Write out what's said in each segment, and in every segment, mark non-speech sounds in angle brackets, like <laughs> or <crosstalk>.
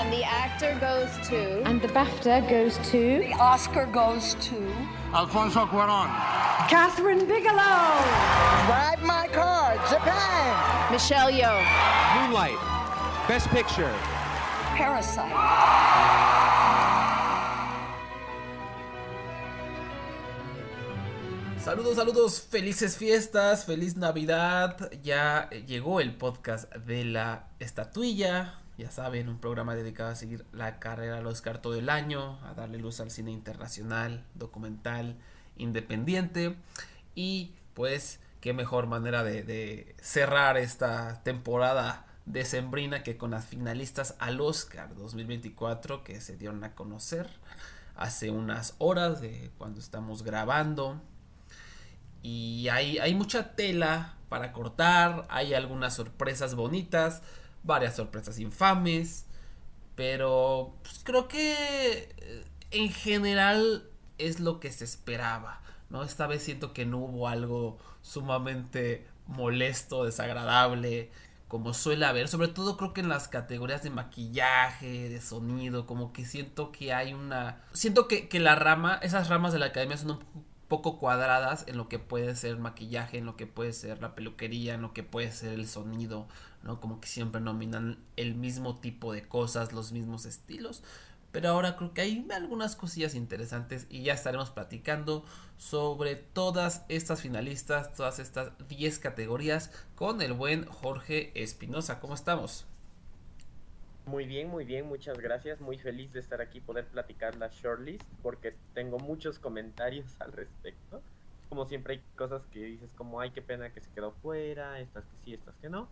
And the actor goes to. And the BAFTA goes to. The Oscar goes to. Alfonso Cuaron. Catherine Bigelow. Drive My Car, Japan. Michelle Yeoh. Moonlight. Best Picture. Parasite. Saludos, saludos, felices fiestas, feliz Navidad. Ya llegó el podcast de la estatuilla. Ya saben, un programa dedicado a seguir la carrera al Oscar todo el año, a darle luz al cine internacional, documental, independiente. Y pues, qué mejor manera de, de cerrar esta temporada decembrina que con las finalistas al Oscar 2024 que se dieron a conocer hace unas horas de cuando estamos grabando. Y hay, hay mucha tela para cortar, hay algunas sorpresas bonitas, varias sorpresas infames, pero pues, creo que eh, en general es lo que se esperaba, ¿no? Esta vez siento que no hubo algo sumamente molesto, desagradable, como suele haber, sobre todo creo que en las categorías de maquillaje, de sonido, como que siento que hay una... Siento que, que la rama, esas ramas de la academia son un poco cuadradas en lo que puede ser maquillaje, en lo que puede ser la peluquería, en lo que puede ser el sonido, ¿no? Como que siempre nominan el mismo tipo de cosas, los mismos estilos. Pero ahora creo que hay algunas cosillas interesantes y ya estaremos platicando sobre todas estas finalistas, todas estas 10 categorías con el buen Jorge Espinosa. ¿Cómo estamos? Muy bien, muy bien, muchas gracias. Muy feliz de estar aquí, poder platicar la shortlist, porque tengo muchos comentarios al respecto. Como siempre hay cosas que dices como, ay, qué pena que se quedó fuera, estas que sí, estas que no.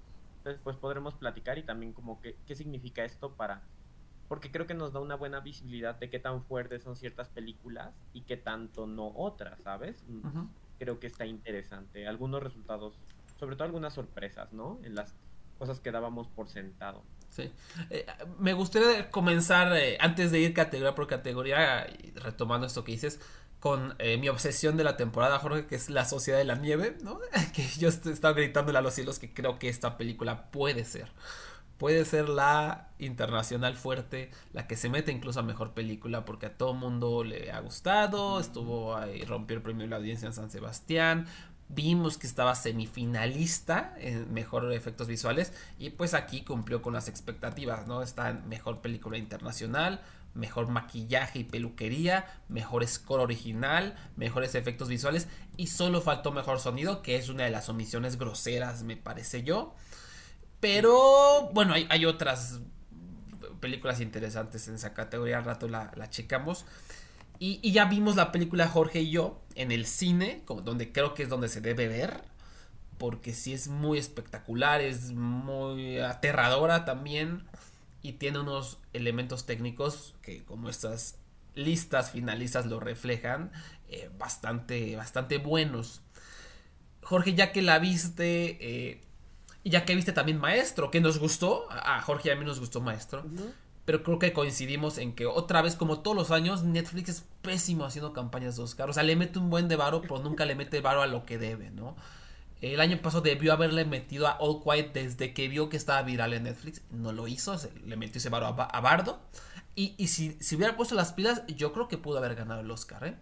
Pues podremos platicar y también como que, qué significa esto para... Porque creo que nos da una buena visibilidad de qué tan fuertes son ciertas películas y qué tanto no otras, ¿sabes? Uh -huh. Creo que está interesante. Algunos resultados, sobre todo algunas sorpresas, ¿no? En las cosas que dábamos por sentado. Sí. Eh, me gustaría comenzar, eh, antes de ir categoría por categoría, retomando esto que dices, con eh, mi obsesión de la temporada, Jorge, que es La Sociedad de la Nieve, ¿no? <laughs> que yo estaba gritándole a los cielos que creo que esta película puede ser. Puede ser la internacional fuerte, la que se mete incluso a mejor película, porque a todo mundo le ha gustado. Estuvo ahí, rompió el premio de la audiencia en San Sebastián vimos que estaba semifinalista en mejor efectos visuales y pues aquí cumplió con las expectativas, ¿no? Está en mejor película internacional, mejor maquillaje y peluquería, mejor score original, mejores efectos visuales y solo faltó mejor sonido, que es una de las omisiones groseras, me parece yo. Pero bueno, hay, hay otras películas interesantes en esa categoría, al rato la, la checamos. Y, ya vimos la película Jorge y yo en el cine, donde creo que es donde se debe ver. Porque sí es muy espectacular, es muy aterradora también. Y tiene unos elementos técnicos que como estas listas finalistas lo reflejan, eh, bastante, bastante buenos. Jorge, ya que la viste, eh, ya que viste también Maestro, que nos gustó, a Jorge y a mí nos gustó Maestro. Pero creo que coincidimos en que otra vez, como todos los años, Netflix es pésimo haciendo campañas de Oscar. O sea, le mete un buen de varo, pero nunca le mete varo a lo que debe, ¿no? El año pasado debió haberle metido a All Quiet desde que vio que estaba viral en Netflix. No lo hizo, le metió ese varo a, Bardo. Y, y si, si, hubiera puesto las pilas, yo creo que pudo haber ganado el Oscar, ¿eh?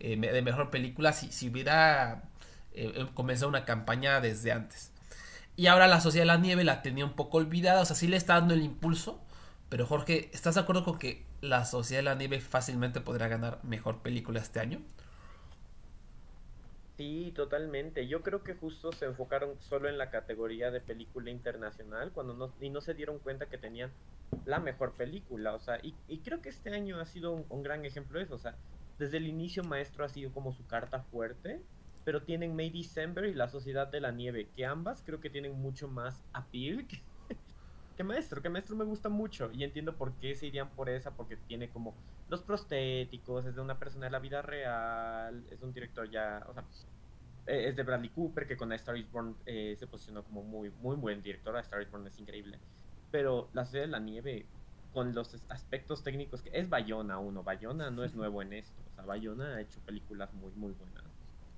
eh de mejor película si, si hubiera eh, comenzado una campaña desde antes. Y ahora la Sociedad de la Nieve la tenía un poco olvidada, o sea, sí le está dando el impulso, pero Jorge, ¿estás de acuerdo con que La Sociedad de la Nieve fácilmente podría ganar mejor película este año? Sí, totalmente. Yo creo que justo se enfocaron solo en la categoría de película internacional cuando no, y no se dieron cuenta que tenían la mejor película. O sea, y, y creo que este año ha sido un, un, gran ejemplo de eso. O sea, desde el inicio Maestro ha sido como su carta fuerte, pero tienen May December y La Sociedad de la Nieve, que ambas creo que tienen mucho más appeal que, que maestro, que maestro me gusta mucho y entiendo por qué se irían por esa, porque tiene como los prostéticos, es de una persona de la vida real, es un director ya, o sea, eh, es de Bradley Cooper, que con A Star is Born eh, se posicionó como muy, muy buen director, A Star is Born es increíble, pero La Ciudad de la Nieve, con los aspectos técnicos, es Bayona uno, Bayona no es nuevo en esto, o sea, Bayona ha hecho películas muy, muy buenas.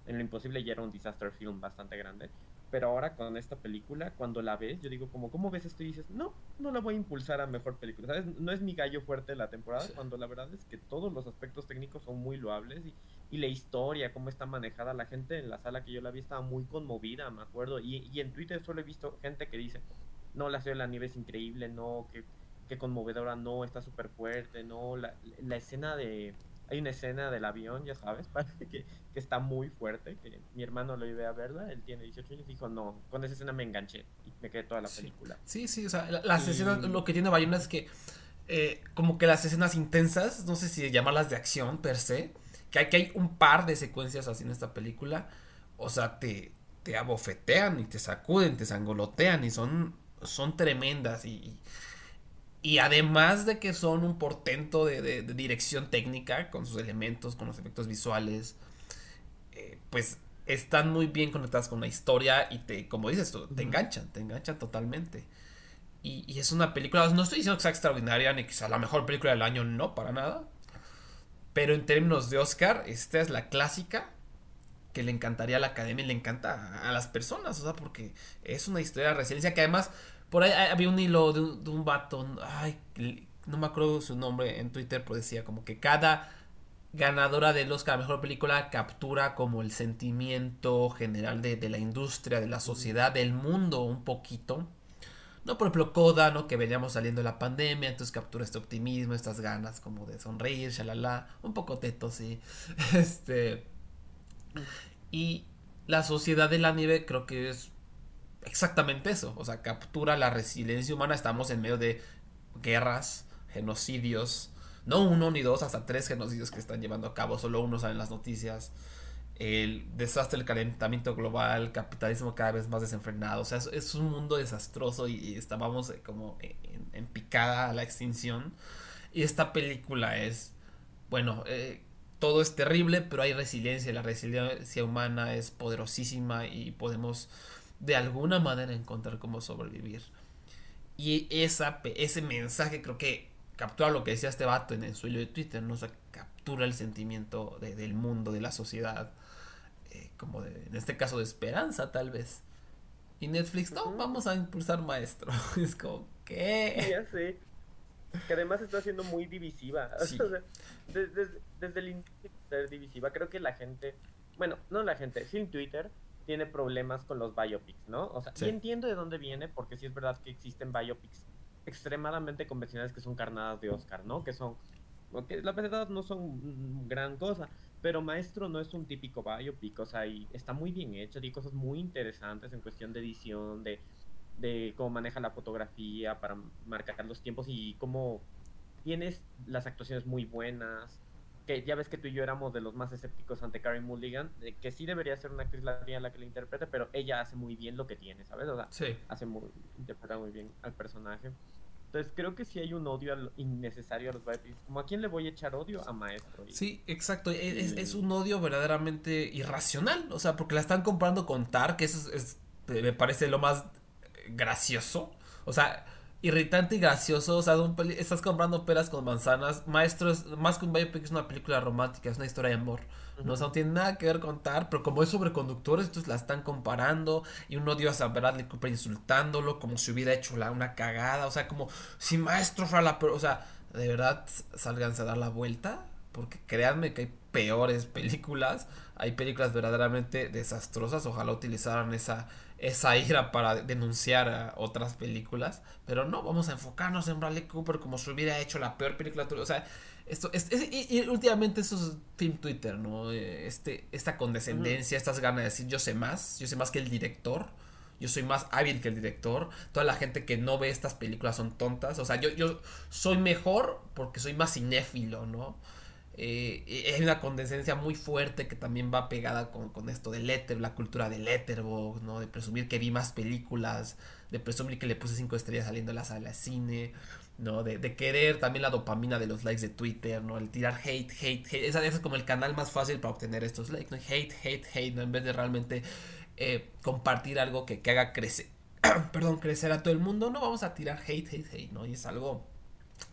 En Lo Imposible ya era un disaster film bastante grande, pero ahora con esta película, cuando la ves, yo digo como, ¿cómo ves esto? Y dices, no, no la voy a impulsar a mejor película, ¿sabes? No es mi gallo fuerte de la temporada, cuando la verdad es que todos los aspectos técnicos son muy loables y, y, la historia, cómo está manejada, la gente en la sala que yo la vi estaba muy conmovida, me acuerdo, y, y en Twitter solo he visto gente que dice, no, la ciudad de la nieve es increíble, no, que, que conmovedora, no, está súper fuerte, no, la, la escena de hay una escena del avión, ya sabes, <laughs> que, que está muy fuerte, que mi hermano lo iba a verla, él tiene 18 años, dijo, no, con esa escena me enganché y me quedé toda la película. Sí, sí, o sea, las y... escenas, lo que tiene Bayona es que eh, como que las escenas intensas, no sé si llamarlas de acción per se, que hay, que hay un par de secuencias así en esta película, o sea, te, te abofetean y te sacuden, te sangolotean y son, son tremendas y, y además de que son un portento de, de, de, dirección técnica con sus elementos, con los efectos visuales, eh, pues están muy bien conectadas con la historia y te, como dices tú, te enganchan, te enganchan totalmente. Y, y, es una película, no estoy diciendo que sea extraordinaria ni que sea la mejor película del año, no, para nada. Pero en términos de Oscar, esta es la clásica que le encantaría a la academia y le encanta a, a las personas, o sea, porque es una historia de resiliencia que además por ahí había un hilo de un, de un vato, ay, no me acuerdo su nombre en Twitter, pero decía como que cada ganadora del Oscar a Mejor Película captura como el sentimiento general de, de la industria, de la sociedad, del mundo un poquito. No, por ejemplo, Coda, ¿no? Que veníamos saliendo de la pandemia, entonces captura este optimismo, estas ganas como de sonreír, shalala, un poco teto, sí. <laughs> Este. Y la sociedad de la nieve creo que es exactamente eso, o sea, captura la resiliencia humana, estamos en medio de guerras, genocidios, no uno ni dos, hasta tres genocidios que están llevando a cabo, solo uno sale en las noticias, el desastre, el calentamiento global, capitalismo cada vez más desenfrenado, o sea, es, un mundo desastroso y, y estábamos como en, en, picada a la extinción, y esta película es, bueno, eh, todo es terrible, pero hay resiliencia, la resiliencia humana es poderosísima y podemos de alguna manera encontrar cómo sobrevivir. Y esa, ese mensaje creo que captura lo que decía este vato en, en su hilo de Twitter, ¿no? O sea, captura el sentimiento de, del mundo, de la sociedad, eh, como de, en este caso de esperanza tal vez. Y Netflix, no, uh -huh. vamos a impulsar maestro. <laughs> es como, ¿qué? Ya sé. Que además está siendo muy divisiva. <laughs> Sí. O sea, desde, desde el inicio de ser divisiva, creo que la gente, bueno, no la gente, sin Twitter, tiene problemas con los biopics, ¿no? O sea, sí. y entiendo de dónde viene, porque sí es verdad que existen biopics extremadamente convencionales que son carnadas de Oscar, ¿no? Que son, que la verdad no son gran cosa, pero Maestro no es un típico biopic, o sea, y está muy bien hecho, tiene cosas muy interesantes en cuestión de edición, de, de cómo maneja la fotografía para marcar los tiempos y cómo tienes las actuaciones muy buenas, que ya ves que tú y yo éramos de los más escépticos ante Karen Mulligan, de que sí debería ser una actriz latina la que la interprete, pero ella hace muy bien lo que tiene, ¿sabes? O sea, sí. hace muy, interpreta muy bien al personaje. Entonces creo que sí hay un odio al, innecesario a los biopics. Como a quién le voy a echar odio a Maestro. Y, sí, exacto. Es, es, un odio verdaderamente irracional. O sea, porque la están comprando con Tar, que eso es, es, me parece lo más gracioso. O sea, irritante y gracioso. O sea, estás comprando peras con manzanas. Maestro es más que un biopic, es una película romántica, es una historia de amor. No, o sea, no tiene nada que ver con Tar, pero como es sobre conductores, entonces la están comparando. Y uno odio a Bradley Cooper insultándolo, como si hubiera hecho la, una cagada. O sea, como si Maestro fuera la peor. O sea, de verdad, sálganse a dar la vuelta. Porque créanme que hay peores películas. Hay películas verdaderamente desastrosas. Ojalá utilizaran esa esa ira para denunciar a otras películas, pero no, vamos a enfocarnos en Bradley Cooper como si hubiera hecho la peor película, o sea, esto es, es y, y, últimamente eso es Team Twitter, ¿no? Este esta condescendencia, uh -huh. estas ganas de decir yo sé más, yo sé más que el director. Yo soy más hábil que el director. Toda la gente que no ve estas películas son tontas. O sea, yo, yo soy mejor porque soy más cinéfilo, ¿no? Eh, hay una condescencia muy fuerte que también va pegada con, con esto del letter, la cultura del letterbox, ¿no? De presumir que vi más películas, de presumir que le puse cinco estrellas saliendo de la sala cine, ¿no? De, querer también la dopamina de los likes de Twitter, ¿no? El tirar hate, hate, hate. Es como el canal más fácil para obtener estos likes, ¿no? Hate, hate, hate, ¿no? En vez de realmente eh, compartir algo que, que haga crecer, <clears throat> perdón, crecer a todo el mundo, no vamos a tirar hate, hate, hate, ¿no? Y es algo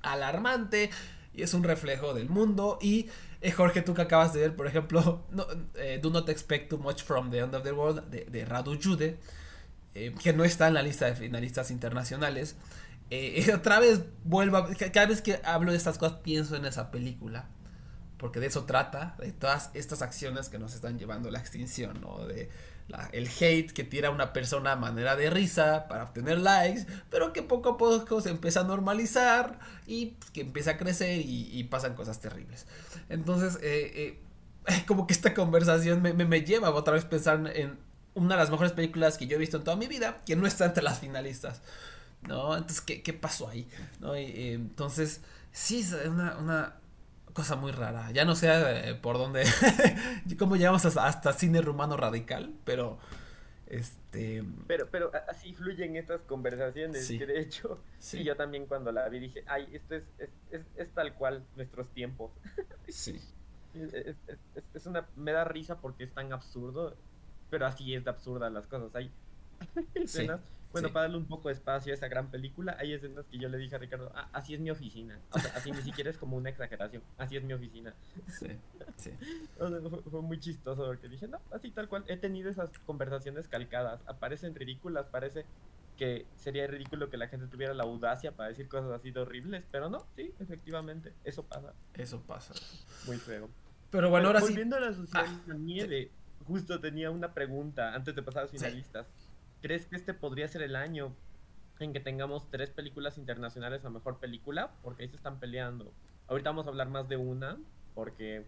alarmante y es un reflejo del mundo. Y eh, Jorge, tú que acabas de ver, por ejemplo, <laughs> eh, Do Not Expect Too Much from the End of the World de, de Radu Jude. eh, que no está en la lista de finalistas internacionales. Eh, <laughs> otra vez vuelvo, a, cada vez que hablo de estas cosas pienso en esa película, porque de eso trata, de todas estas acciones que nos están llevando a la extinción, ¿no? De el hate que tira una persona a manera de risa para obtener likes, pero que poco a poco se empieza a normalizar y que empieza a crecer y, pasan cosas terribles. Entonces, eh, <laughs> como que esta conversación me, me, me lleva otra vez a pensar en una de las mejores películas que yo he visto en toda mi vida, que no está entre las finalistas. ¿No? Entonces, ¿qué, qué pasó ahí? ¿No? Y, entonces, sí, una, una cosa muy rara. Ya no sé eh, por dónde, <laughs> cómo llegamos hasta, hasta, cine rumano radical, pero... Este... Pero, pero así fluyen estas conversaciones, que de hecho, sí. yo también cuando la vi dije, ay, esto es, es, es, es tal cual nuestros tiempos. <laughs> Sí. Es, es, una, me da risa porque es tan absurdo pero así es de absurda las cosas. Hay <laughs> escenas, bueno, para darle un poco de espacio a esa gran película, hay escenas que yo le dije a Ricardo, ah, así es mi oficina. O sea, así ni siquiera es como una exageración, así es mi oficina. Sí, sí. <laughs> fue, muy chistoso porque dije, no, así tal cual, he tenido esas conversaciones calcadas, aparecen ridículas, parece que sería ridículo que la gente tuviera la audacia para decir cosas así de horribles, pero no, sí, efectivamente, eso pasa. Eso pasa. Muy feo. Pero bueno, ahora volviendo sí. Volviendo a la sociedad ah, nieve, justo tenía una pregunta antes de pasar a los finalistas. ¿Crees que este podría ser el año en que tengamos tres películas internacionales a mejor película? Porque ahí se están peleando. Ahorita vamos a hablar más de una, porque,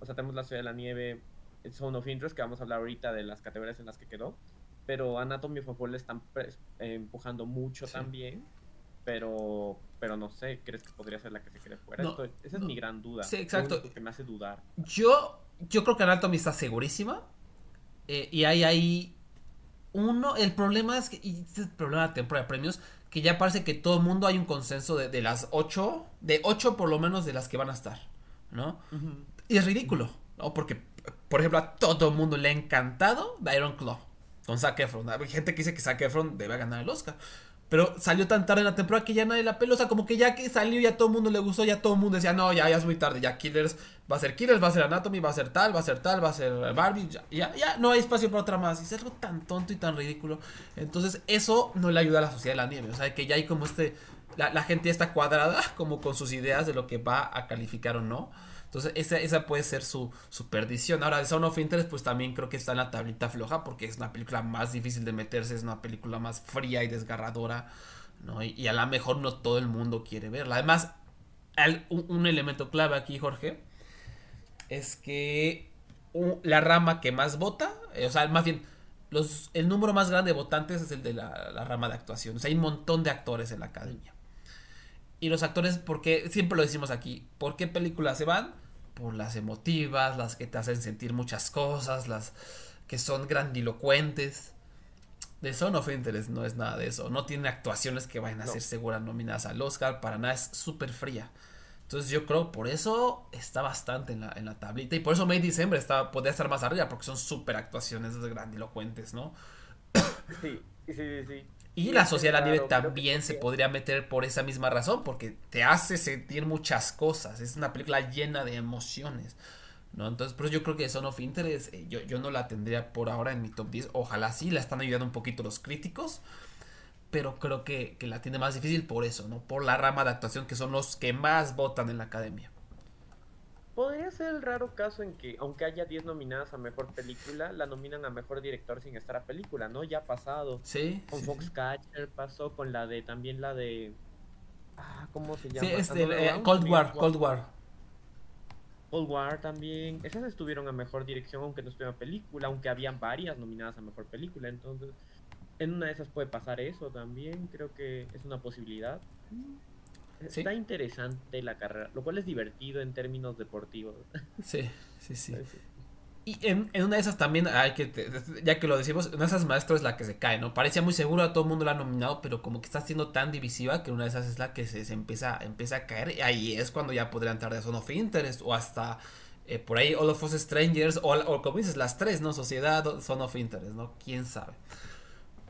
o sea, tenemos La Ciudad de la Nieve, Zone of Interest, que vamos a hablar ahorita de las categorías en las que quedó. Pero Anatomy of a están eh, empujando mucho también. Pero, pero no sé, ¿crees que podría ser la que se quede fuera? esa es mi gran duda. Sí, exacto. que me hace dudar. Yo yo creo que Anatomy está segurísima. Eh, y hay ahí uno. El problema es que. Y este es el problema de la temporada de premios. Que ya parece que todo el mundo hay un consenso de, las ocho. De ocho por lo menos de las que van a estar. ¿No? Y es ridículo. ¿No? Porque, por ejemplo, a todo el mundo le ha encantado The Iron Claw. Con Zac Efron. Hay gente que dice que Zac Efron debe ganar el Oscar. Pero salió tan tarde en la temporada que ya nadie la peló. O sea, como que ya que salió, ya todo el mundo le gustó, ya todo el mundo decía, no, ya, ya es muy tarde, ya Killers va a ser Killers, va a ser Anatomy, va a ser tal, va a ser tal, va a ser Barbie, ya, ya, ya no hay espacio para otra más. Y es algo tan tonto y tan ridículo. Entonces, eso no le ayuda a la sociedad de la nieve. O sea, que ya hay como este. La, gente ya está cuadrada, <laughs> como con sus ideas de lo que va a calificar o no. Entonces, esa, esa puede ser su, su perdición. Ahora, de Sound of Interest, pues también creo que está en la tablita floja, porque es una película más difícil de meterse, es una película más fría y desgarradora. ¿no? Y, a lo mejor no todo el mundo quiere verla. Además, un, elemento clave aquí, Jorge, es que la rama que más vota, eh, o sea, más bien, los, el número más grande de votantes es el de la, rama de actuación. O sea, hay un montón de actores en la academia. Y los actores, porque siempre lo decimos aquí, ¿por qué películas se van? Por las emotivas, las que te hacen sentir muchas cosas, las que son grandilocuentes. The Son of Interest no es nada de eso. No tiene actuaciones que vayan a ser seguras nominadas al Oscar. Para nada, es súper fría. Entonces yo creo por eso está bastante en la, en la tablita. Y por eso May December está, podría estar más arriba. Porque son súper actuaciones grandilocuentes, ¿no? Sí, sí, sí. Y la Sociedad de la Nieve también se podría meter por esa misma razón. Porque te hace sentir muchas cosas. Es una película llena de emociones. ¿no? Entonces, pero yo creo que Son of Interest, eh, yo, yo no la tendría por ahora en mi top 10. Ojalá sí, la están ayudando un poquito los críticos. Pero creo que, la tiene más difícil por eso, ¿no? Por la rama de actuación que son los que más votan en la academia. Podría ser el raro caso en que, aunque haya 10 nominadas a mejor película, la nominan a mejor director sin estar a película, ¿no? Ya ha pasado. Sí. Con Foxcatcher pasó, con la de, también la de. Ah, ¿Cómo se llama? Sí, este, eh, Cold War, Cold War. Cold War también. Esas estuvieron a mejor dirección, aunque no estuvieron a película, aunque habían varias nominadas a mejor película. Entonces, en una de esas puede pasar eso también. Creo que es una posibilidad. Está interesante la carrera, lo cual es divertido en términos deportivos. Sí, sí, sí. Y en, una de esas también hay que, ya que lo decimos, una de esas maestros es la que se cae, ¿no? Parecía muy seguro, a todo el mundo la ha nominado, pero como que está siendo tan divisiva que una de esas es la que se, empieza, empieza a caer. Y ahí es cuando ya podría entrar de Zone of Interest o hasta eh, por ahí All of Us Strangers o, o, como dices, las tres, ¿no? Sociedad, Zone of Interest, ¿no? ¿Quién sabe?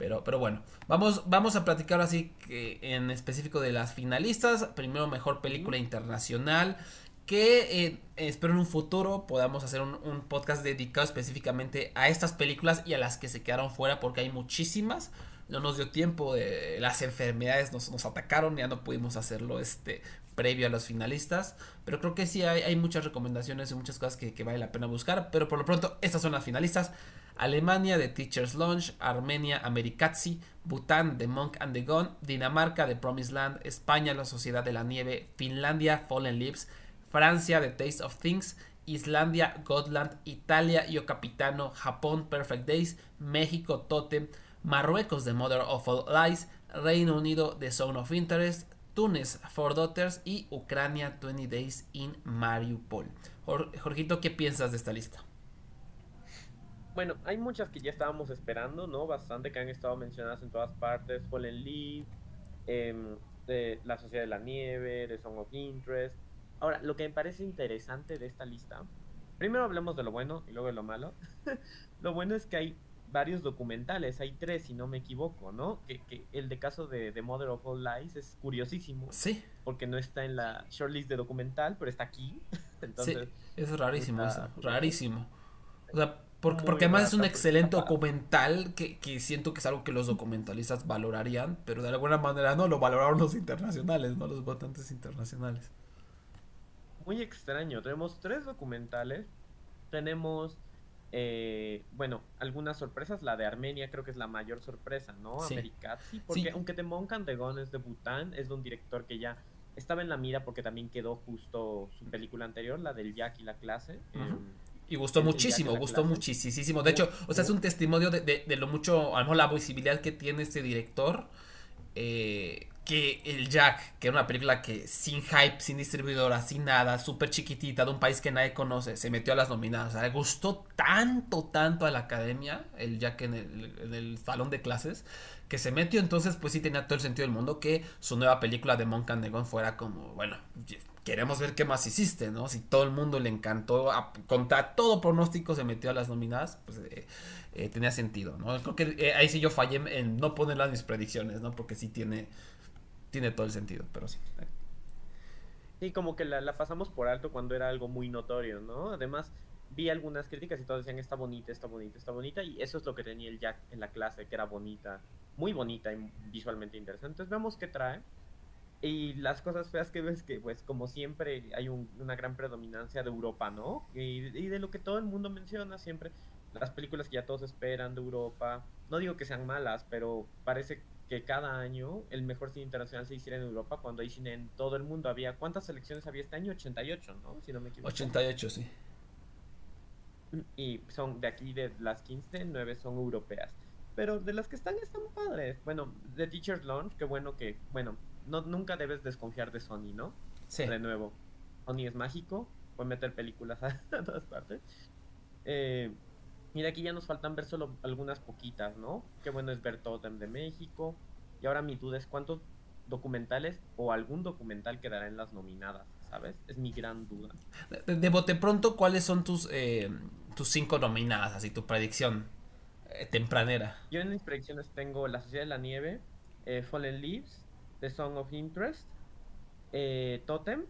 Pero, pero bueno, vamos, vamos a platicar así que en específico de las finalistas. Primero, mejor película internacional que eh, espero en un futuro podamos hacer un, podcast dedicado específicamente a estas películas y a las que se quedaron fuera porque hay muchísimas. no nos dio tiempo, de, las enfermedades nos, nos atacaron, ya no pudimos hacerlo este previo a los finalistas, pero creo que sí hay, hay muchas recomendaciones y muchas cosas que, que, vale la pena buscar, pero por lo pronto estas son las finalistas. Alemania de Teacher's Lounge, Armenia Americazzi, Bután de Monk and the Gun, Dinamarca de Promised Land, España La Sociedad de la Nieve, Finlandia Fallen Leaves, Francia The Taste of Things, Islandia Godland, Italia Yo Capitano, Japón Perfect Days, México Totem, Marruecos The Mother of All Lies, Reino Unido The Zone of Interest, Túnez Four Daughters y Ucrania 20 Days in Mariupol. Jorgito, ¿qué piensas de esta lista? Bueno, hay muchas que ya estábamos esperando, ¿no? Bastante que han estado mencionadas en todas partes. Fallen Leaf, eh, de La Sociedad de la Nieve, de Song of Interest. Ahora, lo que me parece interesante de esta lista, primero hablemos de lo bueno y luego de lo malo. <laughs> lo bueno es que hay varios documentales, hay tres si no me equivoco, ¿no? Que, que el de caso de The Mother of All Lies es curiosísimo. Sí. Porque no está en la shortlist de documental, pero está aquí. <laughs> Entonces, sí, es rarísimo eso, rarísimo. O sea, porque, porque además es un excelente documental que, que, siento que es algo que los documentalistas valorarían, pero de alguna manera no lo valoraron los internacionales, no los votantes internacionales. Muy extraño, tenemos tres documentales, tenemos, eh, bueno, algunas sorpresas, la de Armenia creo que es la mayor sorpresa, ¿no? Sí. Americazzi, porque Sí. aunque the Gun es de Bután, es de un director que ya estaba en la mira porque también quedó justo su película anterior, la del Jack y la clase. Em, Y gustó muchísimo, gustó clase. muchísimo. De hecho, o sea, es un testimonio de, de- de lo mucho, a lo mejor la visibilidad que tiene este director. eh, que el Jack, que era una película que sin hype, sin distribuidora, sin nada, súper chiquitita, de un país que nadie conoce, se metió a las nominadas. O sea, le gustó tanto, tanto a la academia, el Jack en el, en el salón de clases, que se metió. Entonces, pues sí tenía todo el sentido del mundo que su nueva película de Monk and the Gun fuera como, bueno, queremos ver qué más hiciste, ¿no? Si todo el mundo le encantó, a- contra todo pronóstico se metió a las nominadas, pues eh, eh, tenía sentido, ¿no? Creo que eh, ahí sí yo fallé en no ponerlas mis predicciones, ¿no? Porque sí tiene, tiene todo el sentido, pero sí. Sí, como que la, la pasamos por alto cuando era algo muy notorio, ¿no? Además, vi algunas críticas y todos decían, está bonita, está bonita, está bonita, y eso es lo que tenía el Jack en la clase, que era bonita, muy bonita y visualmente interesante. Entonces, vemos qué trae. Y las cosas feas que ves que, pues, como siempre, hay un- una gran predominancia de Europa, ¿no? Y, y de lo que todo el mundo menciona siempre, las películas que ya todos esperan de Europa. No digo que sean malas, pero parece que cada año el mejor cine internacional se hiciera en Europa cuando hay cine en todo el mundo. Había ¿Cuántas selecciones había este año? 88, ¿no? Si no me equivoco. 88, sí. Y son de aquí, de las 15, 9 son europeas. Pero de las que están, están padres. Bueno, The Teacher's Lounge, qué bueno que, bueno, no, nunca debes desconfiar de Sony, ¿no? Sí. De nuevo, Sony es mágico, puede meter películas <laughs> a, a todas partes. Eh, y de aquí ya nos faltan ver solo algunas poquitas, ¿no? Qué bueno es ver Totem de México. Y ahora mi duda es cuántos documentales o algún documental quedará en las nominadas, ¿sabes? Es mi gran duda. De, de bote pronto, ¿cuáles son tus, eh, tus cinco nominadas, así tu predicción eh, tempranera? Yo en mis predicciones tengo La Sociedad de la Nieve, eh, Fallen Leaves, The Song of Interest, eh, Totem.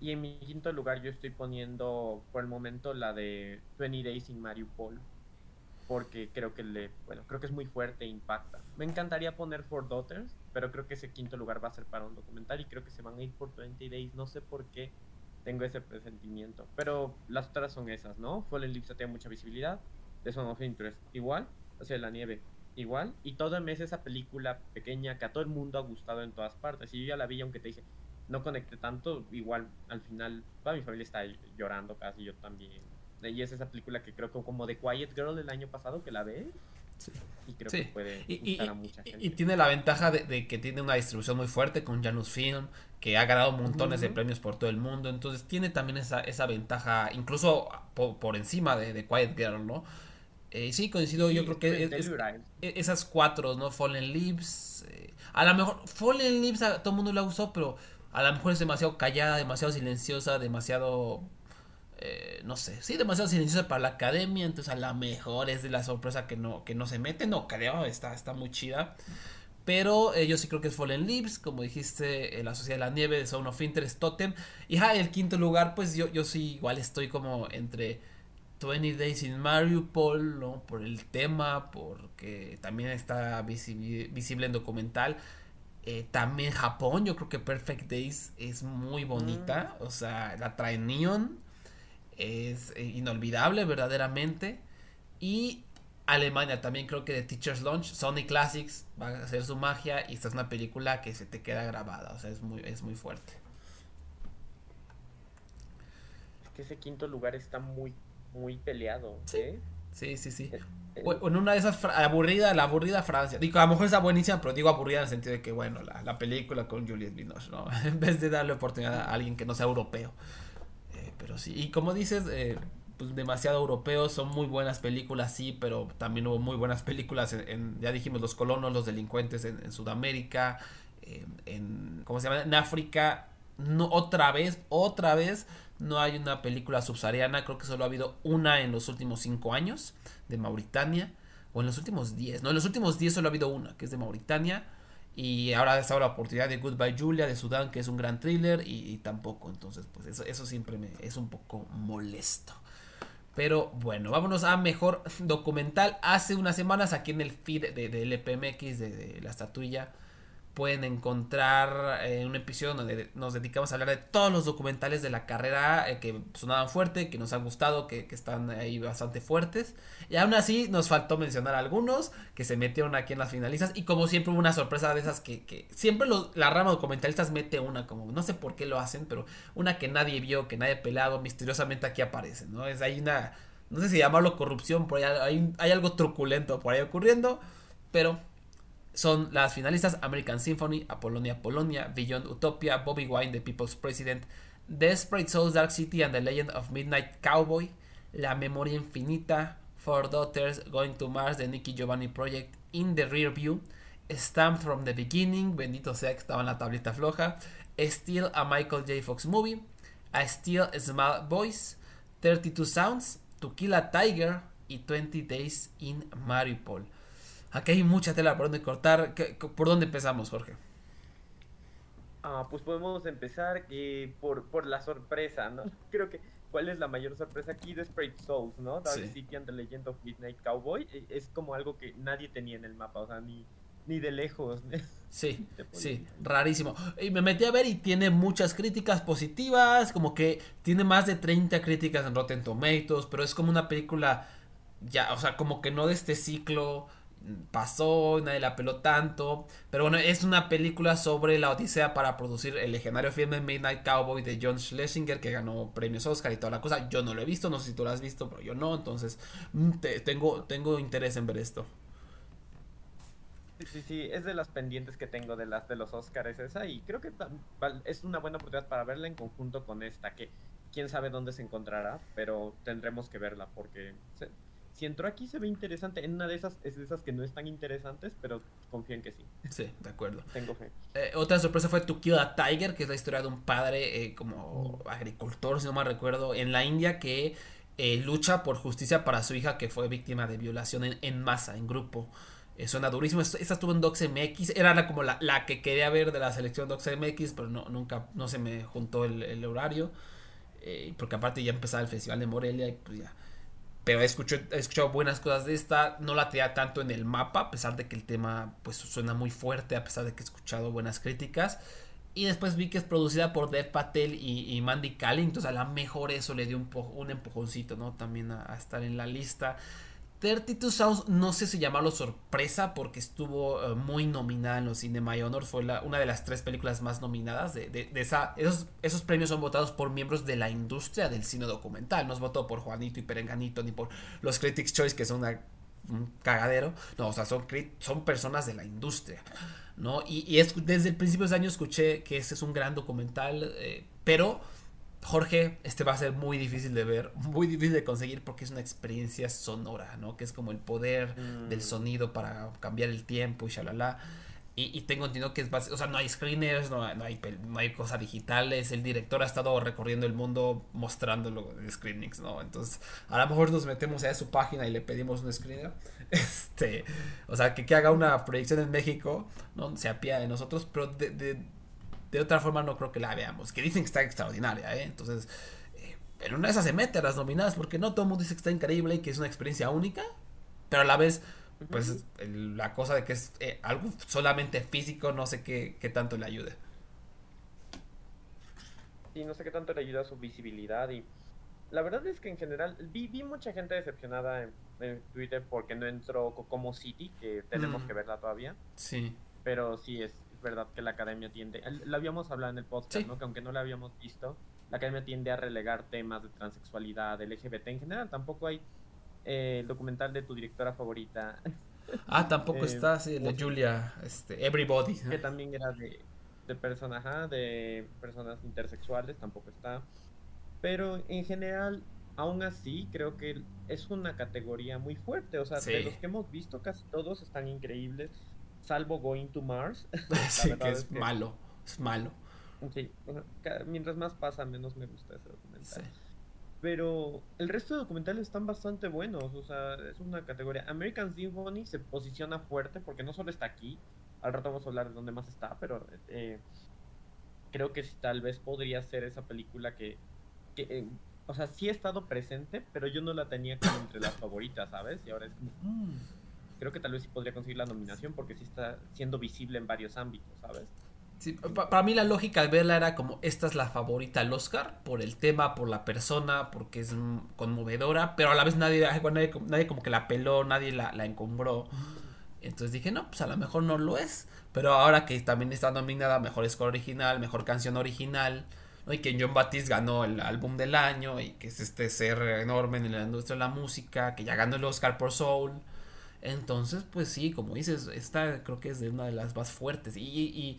Y en mi quinto lugar yo estoy poniendo por el momento la de 20 Days in Mariupol. Porque creo que le, bueno, creo que es muy fuerte e impacta. Me encantaría poner Four Daughters, pero creo que ese quinto lugar va a ser para un documental y creo que se van a ir por 20 Days. No sé por qué tengo ese presentimiento. Pero las otras son esas, ¿no? Fallen Leaves tiene mucha visibilidad. The Song of Interest igual. O sea, La Nieve igual. Y todo mes esa película pequeña que a todo el mundo ha gustado en todas partes. Y yo ya la vi, aunque te dije, no conecté tanto, igual al final toda mi familia está llorando casi, yo también. Y es esa película que creo que como The Quiet Girl el año pasado que la ve. Sí. Y creo Sí. que puede Y, a mucha gente. y tiene la ventaja de, de que tiene una distribución muy fuerte con Janus Film, que ha ganado montones de premios por todo el mundo. Entonces tiene también esa, esa ventaja, incluso po- por, encima de, de Quiet Girl, ¿no? Eh, sí, coincido, yo creo que es- es- Telluride. e- esas cuatro, ¿no? Fallen Leaves. eh, a lo mejor, Fallen Leaves a todo el mundo la usó, pero a lo mejor es demasiado callada, demasiado silenciosa, demasiado. eh, no sé, sí, demasiado silenciosa para la academia. Entonces, a lo mejor es de la sorpresa que no, que no se mete. No creo, está, está muy chida. Pero eh, yo sí creo que es Fallen Leaves, como dijiste, eh, La Sociedad de la Nieve, de Zone of Interest, Totem. Y ja, el quinto lugar, pues yo, yo sí igual estoy como entre 20 Days in Mariupol, ¿no? Por el tema, porque también está visible en documental. Eh, también Japón, yo creo que Perfect Days es muy bonita. Mm. O sea, la trae Neon. Es eh, inolvidable, verdaderamente. Y Alemania también creo que de Teacher's Launch, Sony Classics va a hacer su magia y esta es una película que se te queda grabada, o sea, es muy, es muy fuerte. Es que ese quinto lugar está muy, muy peleado. ¿eh? Sí, sí, sí. en una de esas aburrida, la aburrida Francia. Digo, a lo mejor está buenísima, pero digo aburrida en el sentido de que, bueno, la, película con Juliette Binoche, ¿no? <laughs> en vez de darle oportunidad a alguien que no sea europeo. Eh, pero sí, y como dices, eh, pues, demasiado europeos, son muy buenas películas, sí, pero también hubo muy buenas películas en, ya dijimos, los colonos, los delincuentes en, Sudamérica, en, ¿cómo se llama? En África, no, otra vez, otra vez, no hay una película subsahariana, creo que solo ha habido una en los últimos cinco años, de Mauritania, o en los últimos diez, no, en los últimos diez solo ha habido una, que es de Mauritania, y ahora está la oportunidad de Goodbye Julia de Sudán, que es un gran thriller, y, tampoco, entonces, pues eso, eso siempre me es un poco molesto. Pero bueno, vámonos a mejor documental. Hace unas semanas aquí en el feed de, de LPMX de, la estatuilla pueden encontrar eh, un episodio donde nos dedicamos a hablar de todos los documentales de la carrera eh, que sonaban fuerte, que nos han gustado, que, están ahí bastante fuertes. Y aún así nos faltó mencionar algunos que se metieron aquí en las finalistas. Y como siempre hubo una sorpresa de esas que, siempre la rama documentalistas mete una, como no sé por qué lo hacen, pero una que nadie vio, que nadie pelado, misteriosamente aquí aparece, ¿no? Es hay una, no sé si llamarlo corrupción, por hay, hay algo truculento por ahí ocurriendo, pero son las finalistas American Symphony, Apolonia Polonia, Beyond Utopia, Bobby Wine, The People's President, Desperate Souls, Dark City and the Legend of Midnight Cowboy, La Memoria Infinita, Four Daughters, Going to Mars, The Nicky Giovanni Project, In the Rear View, Stamped from the Beginning, bendito sea que estaba en la tablita floja, Still a Michael J. Fox Movie, A Still Small Voice, 32 Sounds, To Kill a Tiger y 20 Days in Mariupol. Aquí hay mucha tela por donde cortar. ¿Por dónde empezamos, Jorge? Ah, pues podemos empezar eh, por, por la sorpresa, ¿no? Creo que ¿Cuál es la mayor sorpresa aquí? Desperate Souls, ¿no? Dark City and the Legend of Midnight Cowboy. Eh, es como algo que nadie tenía en el mapa, o sea, ni, ni de lejos. <laughs> Sí, sí, rarísimo. Y me metí a ver y tiene muchas críticas positivas, como que tiene más de 30 críticas en Rotten Tomatoes, pero es como una película ya, o sea, como que no de este ciclo pasó, nadie la peló tanto. Pero bueno, es una película sobre la odisea para producir el legendario filme Midnight Cowboy de John Schlesinger que ganó premios Oscar y toda la cosa. Yo no lo he visto, no sé si tú lo has visto, pero yo no, entonces mm, tengo, tengo interés en ver esto. Sí, sí, es de las pendientes que tengo de las de los Oscars esa y creo que es una buena oportunidad para verla en conjunto con esta que quién sabe dónde se encontrará, pero tendremos que verla porque si entró aquí se ve interesante. En una de esas es de esas que no están interesantes, pero confío en que sí. Sí, de acuerdo. Tengo fe. Eh, otra sorpresa fue To Kill a Tiger, que es la historia de un padre eh, como agricultor, si no mal recuerdo, en la India que eh, lucha por justicia para su hija que fue víctima de violación en, masa, en grupo. suena durísimo. Esta estuvo en Docs MX. Era la, como la, la, que quería ver de la selección Docs MX, pero no, nunca no se me juntó el, el horario. porque aparte ya empezaba el Festival de Morelia y pues ya pero he escuchado, buenas cosas de esta. No la tenía tanto en el mapa, a pesar de que el tema pues suena muy fuerte, a pesar de que he escuchado buenas críticas. Y después vi que es producida por Dev Patel y, Mandy Kaling. Entonces a lo mejor eso le dio un, empujoncito, ¿no? También a, estar en la lista. 32 Sounds, no sé si llamarlo sorpresa porque estuvo eh, muy nominada en los Cinema Honor. Fue una de las tres películas más nominadas. De, esa, esos, premios son votados por miembros de la industria del cine documental. No es votado por Juanito y Perenganito ni por los Critics' Choice, que son un cagadero. No, o sea, son, son personas de la industria. ¿no? Y, es, desde el principio de año escuché que este es un gran documental, eh, pero Jorge, este va a ser muy difícil de ver, muy difícil de conseguir porque es una experiencia sonora, ¿no? Que es como el poder del mm. sonido para cambiar el tiempo y shalala. Y, y tengo entendido que es base, o sea, no hay screeners, no, no, hay, no hay cosas digitales. El director ha estado recorriendo el mundo mostrándolo de screenings, ¿no? Entonces, a lo mejor nos metemos a su página y le pedimos un screener. <laughs> Este, o sea, que, que haga una proyección en México, ¿no? Se apía de nosotros, pero de de otra forma no creo que la veamos. Que dicen que está extraordinaria, ¿eh? Entonces, eh, en una de esas se mete a las nominadas, porque no todo el mundo dice que está increíble y que es una experiencia única, pero a la vez, pues la cosa de que es eh, algo solamente físico, no sé qué, qué tanto le ayude. Sí, no sé qué tanto le ayuda a su visibilidad y la verdad es que en general vi, vi mucha gente decepcionada en, Twitter porque no entró como City, que tenemos que verla todavía. Sí. Pero sí, es, verdad que la academia tiende, lo habíamos hablado en el podcast, ¿no? Que aunque no la habíamos visto, la academia tiende a relegar temas de transexualidad, LGBT en general. Tampoco hay eh, el documental de tu directora favorita. <laughs> Ah, tampoco eh, está, sí, de Julia, este, Everybody. Que también era de, de personas, de personas intersexuales, tampoco está. Pero en general, aún así, creo que es una categoría muy fuerte. O sea, de los que hemos visto, casi todos están increíbles, salvo Going to Mars. <laughs> <laughs> sí, que es, malo, es malo. Sí, mientras más pasa, menos me gusta ese documental. Pero el resto de documentales están bastante buenos. O sea, es una categoría. American Symphony se posiciona fuerte porque no solo está aquí. Al rato vamos a hablar de dónde más está, pero eh, creo que tal vez podría ser esa película que eh, o sea, sí he estado presente, pero yo no la tenía como entre las favoritas, ¿sabes? Y ahora es como, mm, creo que tal vez sí podría conseguir la nominación porque sí está siendo visible en varios ámbitos, ¿sabes? Sí, para mí la lógica al verla era como esta es la favorita al Oscar por el tema, por la persona, porque es conmovedora, pero a la vez nadie, nadie, como que la peló, nadie la, la encumbró. Entonces dije, no, pues a lo mejor no lo es. Pero ahora que también está nominada Mejor Score Original, Mejor Canción Original, y que John Batiste ganó el álbum del año y que es este ser enorme en la industria de la música, que ya ganó el Oscar por Soul. Entonces, pues sí, como dices, esta creo que es de una de las más fuertes y,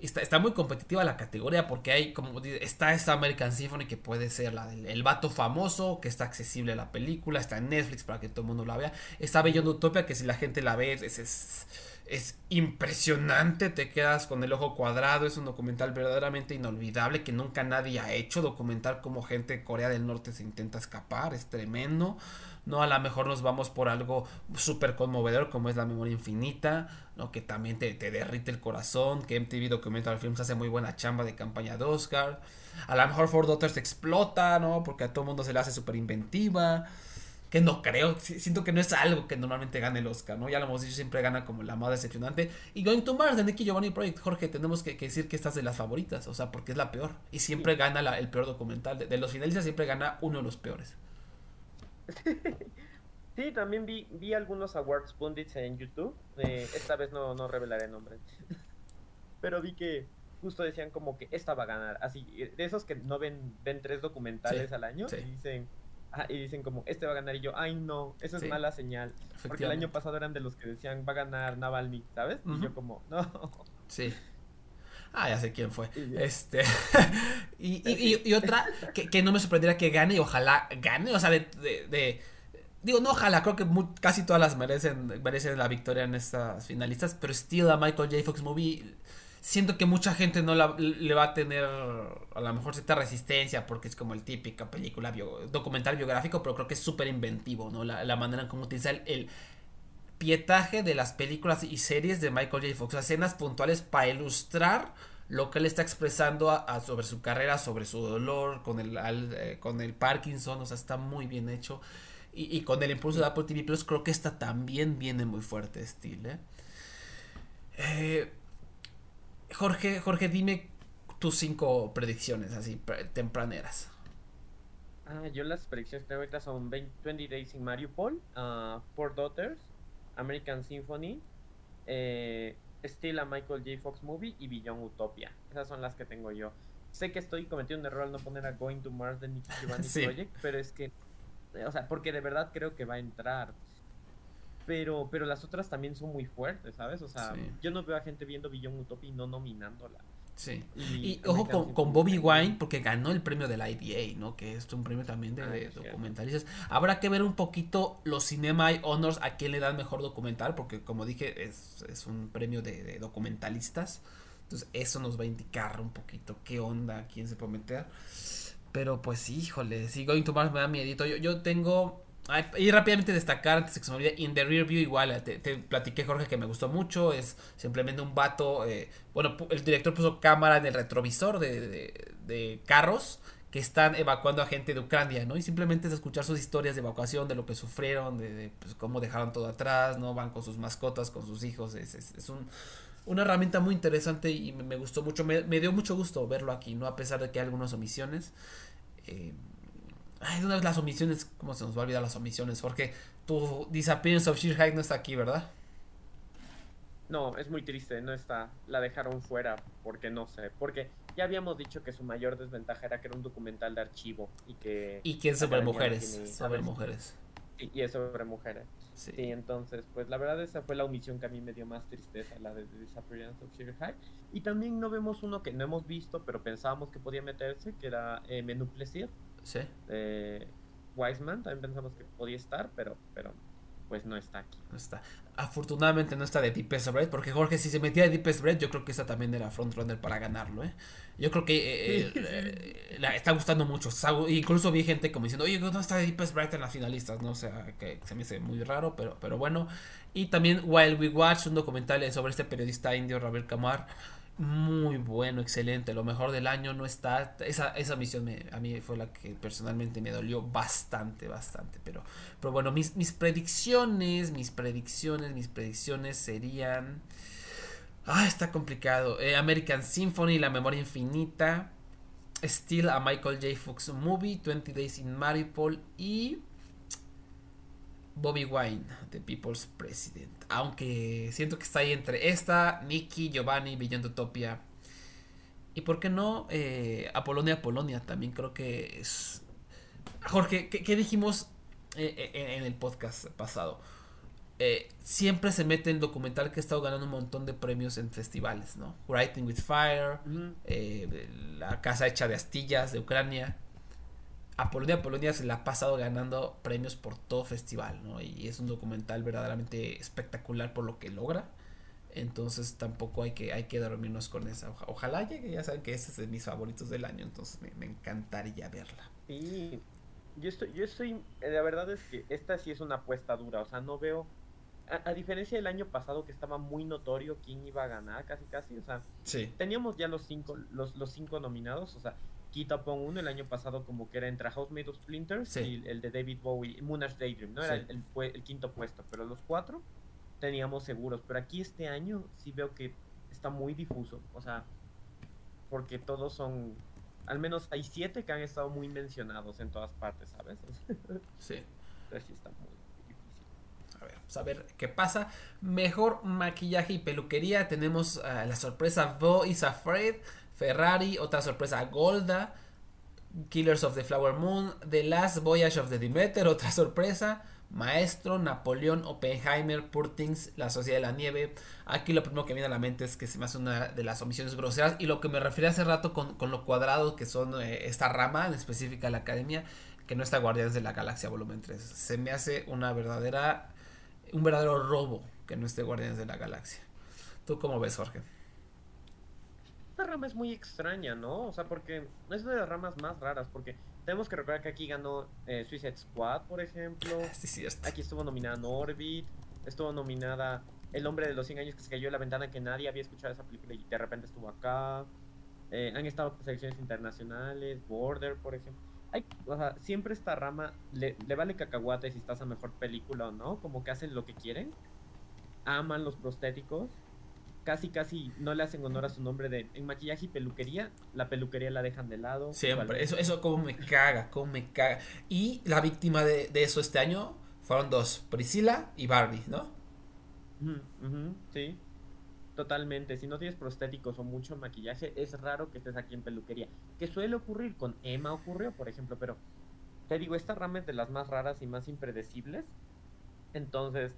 está, está, muy competitiva la categoría porque hay, como está esta American Symphony que puede ser la del el vato famoso, que está accesible a la película, está en Netflix para que todo el mundo la vea. Está Beyond Utopia que si la gente la ve es, es es impresionante, te quedas con el ojo cuadrado, es un documental verdaderamente inolvidable que nunca nadie ha hecho, documentar como gente de Corea del Norte se intenta escapar, es tremendo, no a lo mejor nos vamos por algo súper conmovedor como es la memoria infinita, ¿no? que también te, te derrite el corazón, que MTV Documental Films hace muy buena chamba de campaña de Oscar, a lo mejor Four Daughters explota, ¿no? porque a todo mundo se le hace súper inventiva, que no creo, siento que no es algo que normalmente gane el Oscar, ¿no? Ya lo hemos dicho, siempre gana como la más decepcionante. Y Going to Mars de Nicky Giovanni Project, Jorge, tenemos que, decir que esta es de las favoritas, o sea, porque es la peor. Y siempre gana el peor documental. De, los finalistas siempre gana uno de los peores. <laughs> Sí, también vi, vi algunos awards pundits en YouTube. esta vez no, no revelaré nombres. <laughs> Pero vi que justo decían como que esta va a ganar. Así, de esos que no ven, ven tres documentales al año y dicen Ah, y dicen como, este va a ganar. Y yo, ay, no, eso es mala señal. Porque el año pasado eran de los que decían, va a ganar Navalny, ¿sabes? Y yo como, <laughs> no. Sí. Ah, ya sé quién fue. Este. <laughs> y, y, otra que, que, no me sorprendería que gane y ojalá gane. O sea, de. de, digo, no, ojalá, creo que casi todas las merecen, merecen la victoria en estas finalistas. Pero Still a Michael J. Fox Movie siento que mucha gente no le va a tener a lo mejor cierta resistencia porque es como el típica película documental biográfico, pero creo que es súper inventivo, ¿no? La, manera en cómo utiliza el, pietaje de las películas y series de Michael J. Fox, escenas puntuales para ilustrar lo que él está expresando sobre su carrera, sobre su dolor, con el, eh, con el Parkinson, o sea, está muy bien hecho. Y, con el impulso de Apple TV Plus, creo que esta también viene muy fuerte, estilo. ¿eh? eh Jorge, Jorge, dime tus cinco predicciones así tempraneras. Ah, yo las predicciones que tengo ahorita son 20 Days in Mariupol, uh, Four Daughters, American Symphony, eh, Still a Michael J. Fox Movie y Beyond Utopia. Esas son las que tengo yo. Sé que estoy cometiendo un error al no poner a Going to Mars de Nicky <laughs> Giovanni Project, pero es que, o sea, porque de verdad creo que va a entrar pero, pero las otras también son muy fuertes, ¿sabes? O sea, yo no veo a gente viendo Beyond Utopia y no nominándola. Sí. Y, ojo con, Bobby Wine, porque ganó el premio de la IDA, ¿no? Que es un premio también de, ah, documentalistas. Habrá que ver un poquito los Cinema Honors a quién le dan mejor documental, porque como dije, es, es un premio de, documentalistas. Entonces, eso nos va a indicar un poquito qué onda, quién se puede meter. Pero pues, híjole, si Going to Mars me da miedito. Yo, yo tengo y rápidamente destacar, antes de que se me olvide, In the Rear View igual, te, platiqué Jorge que me gustó mucho, es simplemente un vato, eh, bueno, el director puso cámara en el retrovisor de, de, carros que están evacuando a gente de Ucrania, ¿no? Y simplemente es escuchar sus historias de evacuación, de lo que sufrieron, de, pues, cómo dejaron todo atrás, ¿no? Van con sus mascotas, con sus hijos, es, es, un, una herramienta muy interesante y me, gustó mucho, me, dio mucho gusto verlo aquí, ¿no? A pesar de que hay algunas omisiones. Eh, ay, una vez las omisiones, ¿cómo se nos va a olvidar las omisiones? Porque tu Disappearance of Sheer no está aquí, ¿verdad? No, es muy triste, no está. La dejaron fuera porque no sé. Porque ya habíamos dicho que su mayor desventaja era que era un documental de archivo y que. Y que es sobre mujeres. sobre mujeres. Y, es sobre mujeres. Sí. entonces, pues la verdad esa fue la omisión que a mí me dio más tristeza, la de Disappearance of Sugar High. Y también no vemos uno que no hemos visto, pero pensábamos que podía meterse, que era eh, Menú. Sí. De Wiseman, también pensamos que podía estar, pero, pero pues no está aquí. No está. Afortunadamente no está de Deepest Bread, porque Jorge, si se metía de Deepest Bread, yo creo que esa también era frontrunner para ganarlo, ¿eh? Yo creo que eh, eh, <laughs> la está gustando mucho. Incluso vi gente como diciendo, oye, ¿dónde está Deepest Bread en las finalistas? No o sea, que se me hace muy raro, pero, pero bueno. Y también While We Watch, un documental sobre este periodista indio, Rabel Kamar muy bueno, excelente. Lo mejor del año no está. Esa, esa misión me, a mí fue la que personalmente me dolió bastante, bastante. Pero, pero bueno, mis, mis predicciones, mis predicciones, mis predicciones serían. Ah, está complicado. Eh, American Symphony, La Memoria Infinita. Still a Michael J. Fox Movie, 20 Days in Mariupol y Bobby Wine, The People's President. Aunque siento que está ahí entre esta, Nicky, Giovanni, Beyond Utopia. Y por qué no, eh, Apolonia, Polonia. También creo que es. Jorge, ¿qué, dijimos eh, eh, en el podcast pasado? siempre se mete en documental que ha estado ganando un montón de premios en festivales, ¿no? Writing with Fire, La Casa Hecha de Astillas de Ucrania. Apolonia Polonia se la ha pasado ganando premios por todo festival, ¿no? Y es un documental verdaderamente espectacular por lo que logra. Entonces tampoco hay que, hay que dormirnos con esa. ojalá llegue, ya saben que ese es de mis favoritos del año, entonces me, encantaría verla. Sí, yo estoy, yo estoy, eh, la verdad es que esta sí es una apuesta dura, o sea, no veo, a, diferencia del año pasado que estaba muy notorio quién iba a ganar, casi casi, o sea, sí. teníamos ya los cinco, los, los cinco nominados, o sea, Pong 1 el año pasado como que era entre Made of Splinters y el de David Bowie, Moonage Daydream, ¿no? Era el, el, quinto puesto, pero los cuatro teníamos seguros. Pero aquí este año sí veo que está muy difuso, o sea, porque todos son, al menos hay siete que han estado muy mencionados en todas partes, ¿sabes? <laughs> sí. Pero sí está muy. A ver, vamos a ver qué pasa. Mejor maquillaje y peluquería. Tenemos uh, la sorpresa Bo is Afraid. Ferrari, otra sorpresa Golda, Killers of the Flower Moon, The Last Voyage of the Demeter, otra sorpresa, Maestro, Napoleón, Oppenheimer, Purtings, La Sociedad de la Nieve. Aquí lo primero que viene a la mente es que se me hace una de las omisiones groseras y lo que me refería hace rato con, lo cuadrado que son eh, esta rama en específica la academia, que no está Guardianes de la Galaxia volumen 3. Se me hace una verdadera, un verdadero robo que no esté Guardianes de la Galaxia. ¿Tú cómo ves, Jorge? Rama es muy extraña, ¿no? O sea, porque es de las ramas más raras, porque tenemos que recordar que aquí ganó eh, Suicide Squad, por ejemplo. Sí, Aquí estuvo nominada Norbit, estuvo nominada El hombre de los 100 años que se cayó en la ventana, que nadie había escuchado esa película y de repente estuvo acá. Eh, han estado selecciones internacionales, Border, por ejemplo. Hay, o sea, siempre esta rama le, le vale cacahuate si estás a mejor película o no, como que hacen lo que quieren. Aman los prostéticos casi casi no le hacen honor a su nombre de en maquillaje y peluquería, la peluquería la dejan de lado. Siempre, eso, eso como me caga, como me caga. Y la víctima de, eso este año fueron dos, Priscila y Barbie, ¿no? sí, totalmente. Si no tienes prostéticos o mucho maquillaje, es raro que estés aquí en peluquería. Que suele ocurrir, con Emma ocurrió, por ejemplo, pero te digo, esta rama es de las más raras y más impredecibles. Entonces,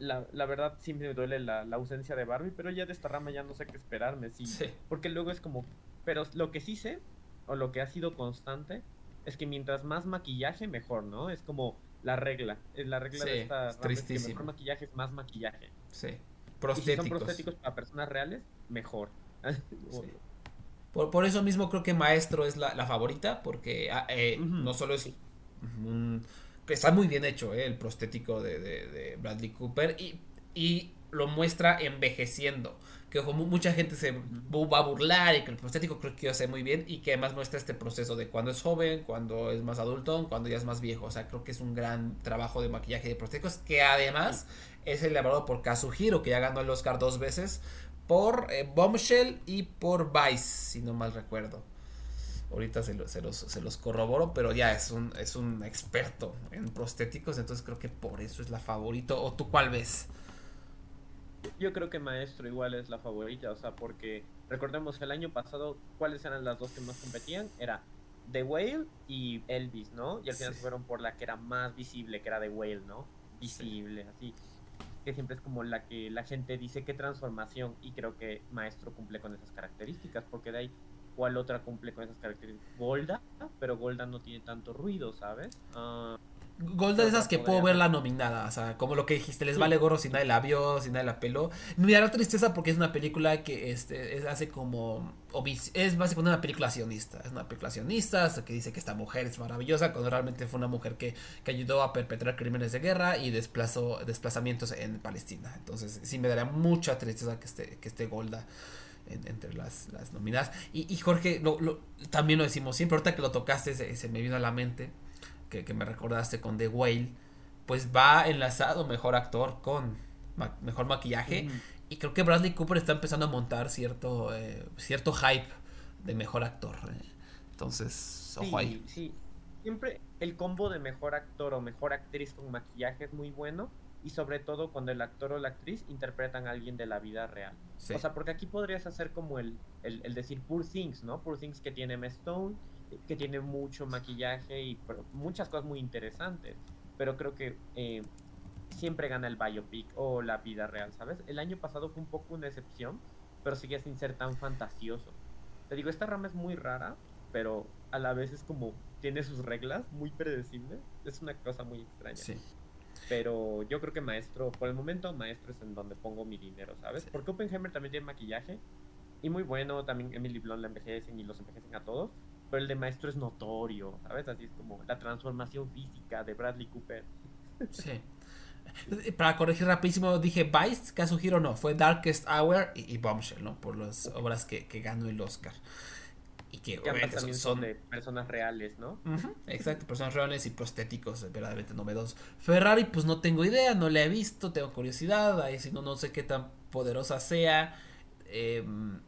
la, la, verdad sí me duele la, ausencia de Barbie, pero ya de esta rama ya no sé qué esperarme, sí, Porque luego es como, pero lo que sí sé, o lo que ha sido constante, es que mientras más maquillaje, mejor, ¿no? Es como la regla, es la regla de esta es rama, es que mejor maquillaje es más maquillaje. Sí, prostéticos. si son prostéticos para personas reales, mejor. <laughs> por, por, eso mismo creo que Maestro es la, la favorita, porque ah, eh, no solo es un está muy bien hecho, eh, el prostético de, Bradley Cooper. Y, y lo muestra envejeciendo. Que como mucha gente se va a burlar y que el prostético creo que yo sé muy bien y que además muestra este proceso de cuando es joven, cuando es más adulto, cuando ya es más viejo. O sea, creo que es un gran trabajo de maquillaje de prostéticos que además es elaborado por Kazuhiro, que ya ganó el Oscar dos veces por eh, Bombshell y por Vice, si no mal recuerdo. Ahorita se, se, los, se los corroboro, pero ya es un, es un experto en prostéticos, entonces creo que por eso es la favorito. ¿O tú cuál ves? Yo creo que Maestro igual es la favorita, o sea, porque recordemos el año pasado, ¿cuáles eran las dos que más competían? Era The Whale y Elvis, ¿no? Y al final se fueron por la que era más visible, que era The Whale, ¿no? Visible, así. Que siempre es como la que la gente dice qué transformación, y creo que Maestro cumple con esas características, porque de ahí ¿Cuál otra cumple con esas características? Golda, pero Golda no tiene tanto ruido, ¿sabes? Uh, Golda de esas que puedo ver la nominada, o sea, como lo que dijiste, les vale gorro si nadie la vio, si nadie la peló. Me da tristeza porque es una película que este, es, hace como. Es básicamente una película sionista. Es una película sionista que dice que esta mujer es maravillosa, cuando realmente fue una mujer que, que ayudó a perpetrar crímenes de guerra y desplazó desplazamientos en Palestina. Entonces, sí me daría mucha tristeza que esté, que esté Golda entre las, las nominadas. Y, Jorge, lo, también lo decimos siempre, ahorita que lo tocaste se, me vino a la mente, que, me recordaste con The Whale, pues va enlazado mejor actor con mejor maquillaje. Y creo que Bradley Cooper está empezando a montar cierto, eh, cierto hype de mejor actor. Eh. Entonces, ojo ahí. Sí, siempre el combo de mejor actor o mejor actriz con maquillaje es muy bueno y sobre todo cuando el actor o la actriz interpretan a alguien de la vida real. O sea, porque aquí podrías hacer como el, el, decir Poor Things, ¿no? Poor Things que tiene M. Stone, que tiene mucho maquillaje y muchas cosas muy interesantes, pero creo que eh, siempre gana el biopic o la vida real, ¿sabes? El año pasado fue un poco una excepción, pero sigue sin ser tan fantasioso. Te digo, esta rama es muy rara, pero a la vez es como tiene sus reglas muy predecibles. Es una cosa muy extraña. Sí. Pero yo creo que Maestro, por el momento, Maestro es en donde pongo mi dinero, ¿sabes? Porque Oppenheimer también tiene maquillaje. Y muy bueno, también Emily Blunt la envejecen y los envejecen a todos. Pero el de Maestro es notorio, ¿sabes? Así es como la transformación física de Bradley Cooper. Sí. <laughs> Para corregir rapidísimo, dije Vice, Kazuhiro no, fue Darkest Hour y, Bombshell, ¿no? Por las obras que, que ganó el Oscar. Que, también son, de personas reales, ¿no? exacto, personas reales y prostéticos verdaderamente novedosos. Ferrari, pues no tengo idea, no la he visto, tengo curiosidad, ahí si no, no sé qué tan poderosa sea. Em,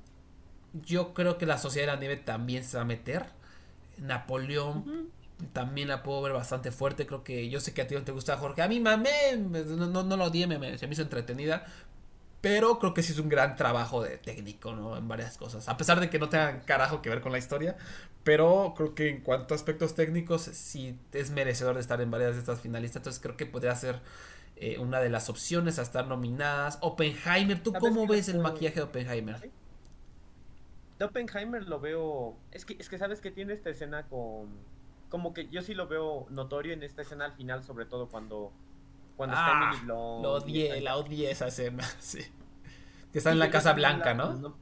yo creo que la Sociedad de la Nieve también se va a meter. Napoleón. También la puedo ver bastante fuerte. Creo que yo sé que a ti no te gusta, Jorge. A mí, mame, no, no, no lo odié, me, se me hizo entretenida. Pero creo que sí es un gran trabajo de técnico, ¿no? En varias cosas. A pesar de que no tengan carajo que ver con la historia. Pero creo que en cuanto a aspectos técnicos, sí es merecedor de estar en varias de estas finalistas. Entonces creo que podría ser eh, una de las opciones a estar nominadas. Oppenheimer, ¿tú cómo ves el maquillaje de Oppenheimer? De Oppenheimer lo veo. Es que, es que sabes que tiene esta escena con. Como que yo sí lo veo notorio en esta escena al final, sobre todo cuando cuando está Emily ah, Blunt. Lo odié, la odié esa escena, <laughs> sí. Que está en la Casa Blanca, ¿no?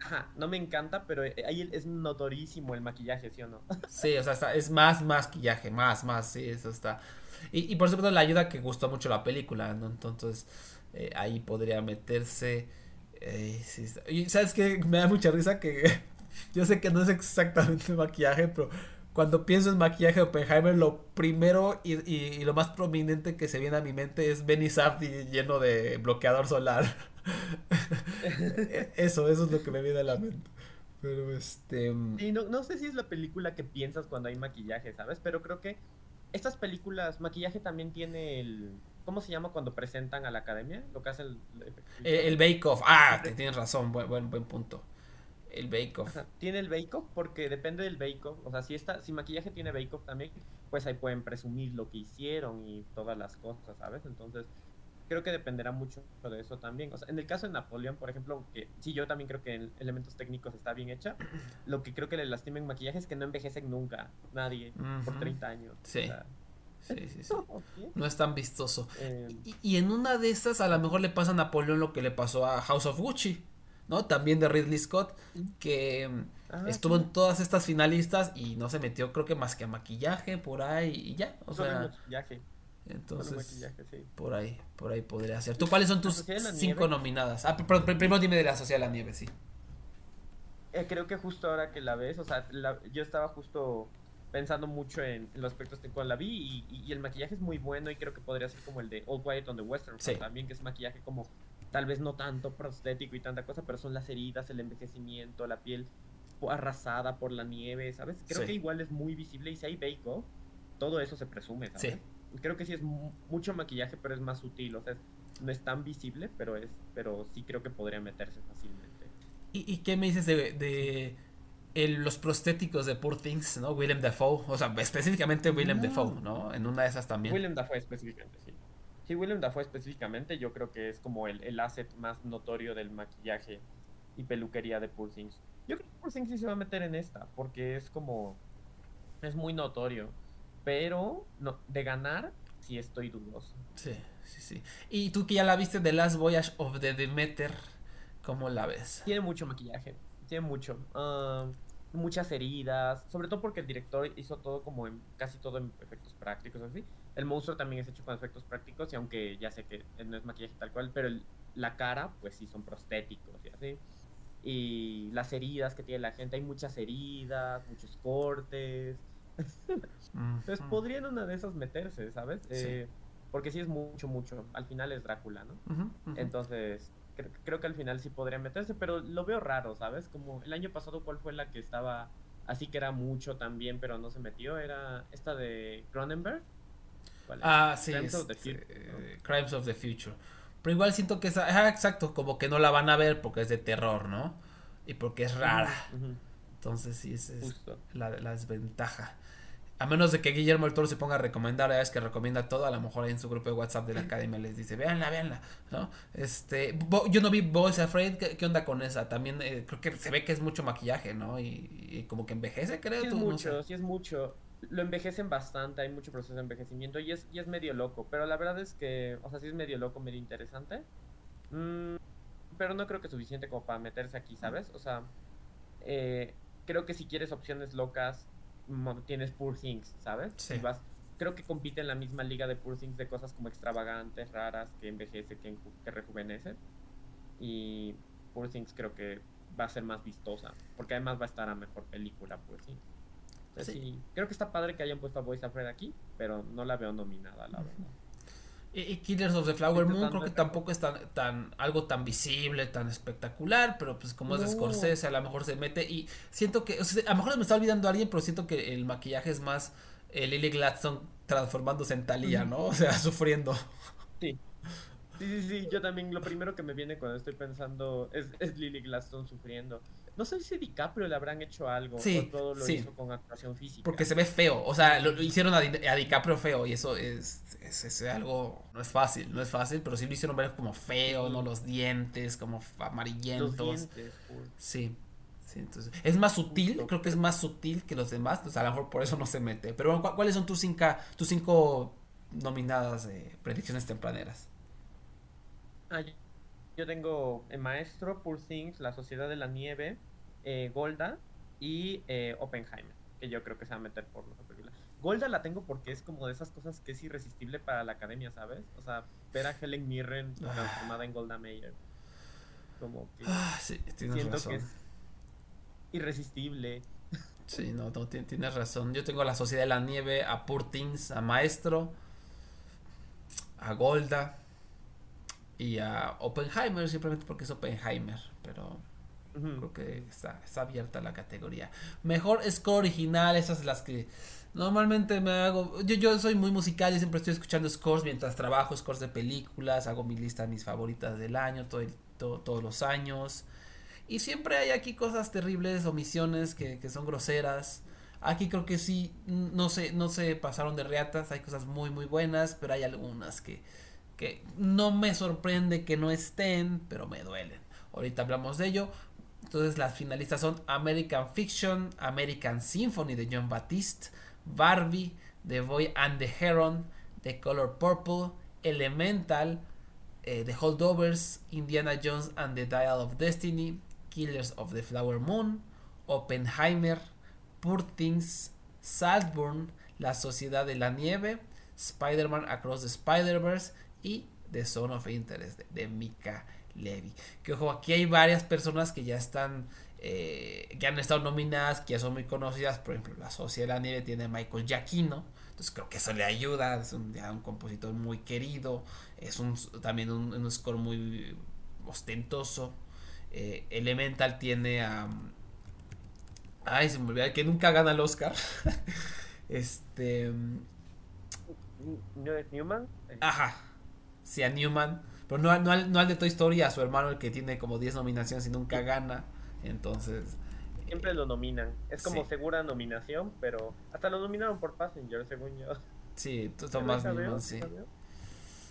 Ajá, no me encanta, pero ahí es notorísimo el maquillaje, ¿sí o no? <laughs> Sí, o sea, es más maquillaje, más, más, sí, eso está. Y, y por supuesto la ayuda que gustó mucho la película, ¿no? Entonces, eh, ahí podría meterse... Eh, y sabes que me da mucha risa que <laughs> yo sé que no es exactamente maquillaje, pero cuando pienso en maquillaje de Oppenheimer, lo primero y, lo más prominente que se viene a mi mente es Benny Safdie lleno de bloqueador solar. <laughs> eso, eso es lo que me viene a la mente. Pero este. Y no, no sé si es la película que piensas cuando hay maquillaje, ¿sabes? Pero creo que estas películas, maquillaje también tiene el. ¿Cómo se llama cuando presentan a la academia? Lo que hace el. El, Bake Off. Ah, tienes razón, buen, buen, buen punto. El bake off. tiene el bake off porque depende del bake off. O sea, si, está, si maquillaje tiene bake off también, pues ahí pueden presumir lo que hicieron y todas las cosas, ¿sabes? Entonces, creo que dependerá mucho de eso también. O sea, en el caso de Napoleón, por ejemplo, que sí, yo también creo que en elementos técnicos está bien hecha. <clears throat> Lo que creo que le lastima en maquillaje es que no envejecen nunca, nadie, por 30 años. Sí. Sí, sí, <laughs> sí. No es tan vistoso. Eh, y, y, en una de esas, a lo mejor le pasa a Napoleón lo que le pasó a House of Gucci. ¿No? También de Ridley Scott, que ah, estuvo en todas estas finalistas y no se metió, creo que más que a maquillaje por ahí y ya, o sea. Entonces, maquillaje, sí. por ahí, por ahí podría ser. ¿Tú cuáles son tus cinco Nieve. nominadas? Ah, pero primero dime de la Sociedad de la Nieve, sí. Eh, creo que justo ahora que la ves, o sea, la- yo estaba justo pensando mucho en, en los aspectos que cuando la vi y, y- y el maquillaje es muy bueno y creo que podría ser como el de All Quiet on the Western Sí. también, que es maquillaje como tal vez no tanto prostético y tanta cosa, pero son las heridas, el envejecimiento, la piel arrasada por la nieve, ¿sabes? Creo Sí. que igual es muy visible y si hay off, todo eso se presume, ¿sabes? Sí. Creo que sí es mu- mucho maquillaje, pero es más sutil, o sea, es- no es tan visible, pero es pero sí creo que podría meterse fácilmente. ¿Y, y qué me dices de, de el- los prostéticos de Poor Things, ¿no? Willem Dafoe, o sea, específicamente Willem No. Dafoe, ¿no? En una de esas también. Willem Dafoe específicamente, sí. Sí, Willem Dafoe específicamente, yo creo que es como el, el asset más notorio del maquillaje y peluquería de Poor Things. Yo creo que Poor Things sí se va a meter en esta, porque es como. Es muy notorio. Pero no, de ganar, sí estoy dudoso. Sí, sí, sí. Y tú que ya la viste de Last Voyage of the Demeter, ¿cómo la ves? Tiene mucho maquillaje, tiene mucho. ah, muchas heridas, sobre todo porque el director hizo todo como en, casi todo en efectos prácticos, así. El monstruo también es hecho con efectos prácticos, y aunque ya sé que no es maquillaje tal cual, pero el- la cara, pues sí son prostéticos y así. Y las heridas que tiene la gente, hay muchas heridas, muchos cortes. <laughs> Entonces Ujú. podría en una de esas meterse, ¿sabes? Sí. Eh, porque sí es mucho, mucho. Al final es Drácula, ¿no? Ujú, ujú. Entonces, cre- creo que al final sí podría meterse, pero lo veo raro, ¿sabes? Como el año pasado, ¿cuál fue la que estaba así que era mucho también, pero no se metió? Era esta de Cronenberg. ¿Cuál es? Ah, sí, Crimes of the este, eh, Crimes of the Future. Pero igual siento que esa, ah, exacto, como que no la van a ver porque es de terror, ¿no? Y porque es rara. Entonces sí, esa es la, la desventaja. A menos de que Guillermo el Toro se ponga a recomendar, ya ves que recomienda todo, a lo mejor ahí en su grupo de WhatsApp de la academia les dice, véanla, véanla, ¿no? Este, Bo- yo no vi Boys Afraid, ¿qué, qué onda con esa? También eh, creo que se ve que es mucho maquillaje, ¿no? Y, y como que envejece, creo. Sí es tú, no mucho, sé. sí es mucho. Lo envejecen bastante, hay mucho proceso de envejecimiento y es, y es medio loco, pero la verdad es que, o sea, sí es medio loco, medio interesante. Mm, pero no creo que suficiente como para meterse aquí, ¿sabes? O sea, eh, creo que si quieres opciones locas, tienes Poor Things, ¿sabes? Sí. Vas, creo que compite en la misma liga de Poor Things de cosas como extravagantes, raras, que envejece, que, que rejuvenece. Y Poor Things creo que va a ser más vistosa, porque además va a estar a mejor película Poor Things. Entonces, Sí. sí, creo que está padre que hayan puesto a Voice Afraid aquí, pero no la veo nominada, la verdad. Y, y Killers of the Flower Moon creo que tampoco es tan, tan, algo tan visible, tan espectacular, pero pues como es de. Scorsese, a lo mejor se mete y siento que, o sea, a lo mejor me está olvidando alguien, pero siento que el maquillaje es más eh, Lily Gladstone transformándose en Thalía, ¿no? O sea, <laughs> sufriendo. Sí. Sí, sí, sí, yo también lo primero que me viene cuando estoy pensando es, es Lily Gladstone sufriendo. No sé si DiCaprio le habrán hecho algo Sí, o todo lo sí. hizo con actuación física. Porque se ve feo, o sea, lo, lo hicieron a, Di- a DiCaprio feo y eso es, es, es algo, no es fácil, no es fácil, pero sí lo hicieron ver como feo, ¿no? Los dientes, como f- Los amarillentos. dientes, por- Sí, sí, entonces es más sutil, creo que es más sutil que los demás, entonces a lo mejor por eso no se mete. Pero bueno, ¿cu- ¿cuáles son tus cinco, tus cinco nominadas eh, predicciones tempraneras? Ah, yo- yo tengo el Maestro, Poor Things, La Sociedad de la Nieve, eh, Golda y eh, Oppenheimer, que yo creo que se va a meter por la película. Golda la tengo porque es como de esas cosas que es irresistible para la academia, ¿sabes? O sea, ver a Helen Mirren Ah. transformada en Golda Meir. Como que Ah, sí, tienes siento razón. que es irresistible. Sí, no, no, ti- tienes razón. Yo tengo a la Sociedad de la Nieve, a Poor Things, a Maestro, a Golda y a Oppenheimer, simplemente porque es Oppenheimer, pero Creo que está, está abierta la categoría. Mejor score original, esas las que normalmente me hago. Yo, yo soy muy musical y siempre estoy escuchando scores mientras trabajo, scores de películas, hago mi lista de mis favoritas del año, todo todo- todos los años. Y siempre hay aquí cosas terribles, omisiones que, que son groseras. Aquí creo que sí, no se, no se pasaron de reatas, hay cosas muy muy buenas, pero hay algunas que, que no me sorprende que no estén, pero me duelen. Ahorita hablamos de ello. Entonces las finalistas son American Fiction, American Symphony de John Baptiste, Barbie, The Boy and the Heron, The Color Purple, Elemental, eh, The Holdovers, Indiana Jones and the Dial of Destiny, Killers of the Flower Moon, Oppenheimer, Poor Things, Saltburn, La Sociedad de la Nieve, Spider-Man Across the Spider-Verse y The Zone of Interest de, Mika Levy. Que ojo, aquí hay varias personas que ya están, eh, que han estado nominadas, que ya son muy conocidas. Por ejemplo, La Sociedad de la Nieve tiene Michael Giacchino. Entonces creo que eso le ayuda. Es un, un compositor muy querido. Es un, también un, score muy ostentoso. Eh, Elemental tiene a... ay, se me olvidó que nunca gana el Oscar. <laughs> este... Newman. Ajá. Sí, a Newman. Pero no, no, al, no al de Toy Story, a su hermano, el que tiene como 10 nominaciones y nunca gana. Entonces. Siempre lo nominan. Es como segura nominación, pero hasta lo nominaron por Passenger, según yo. Sí, Thomas Newman, sí.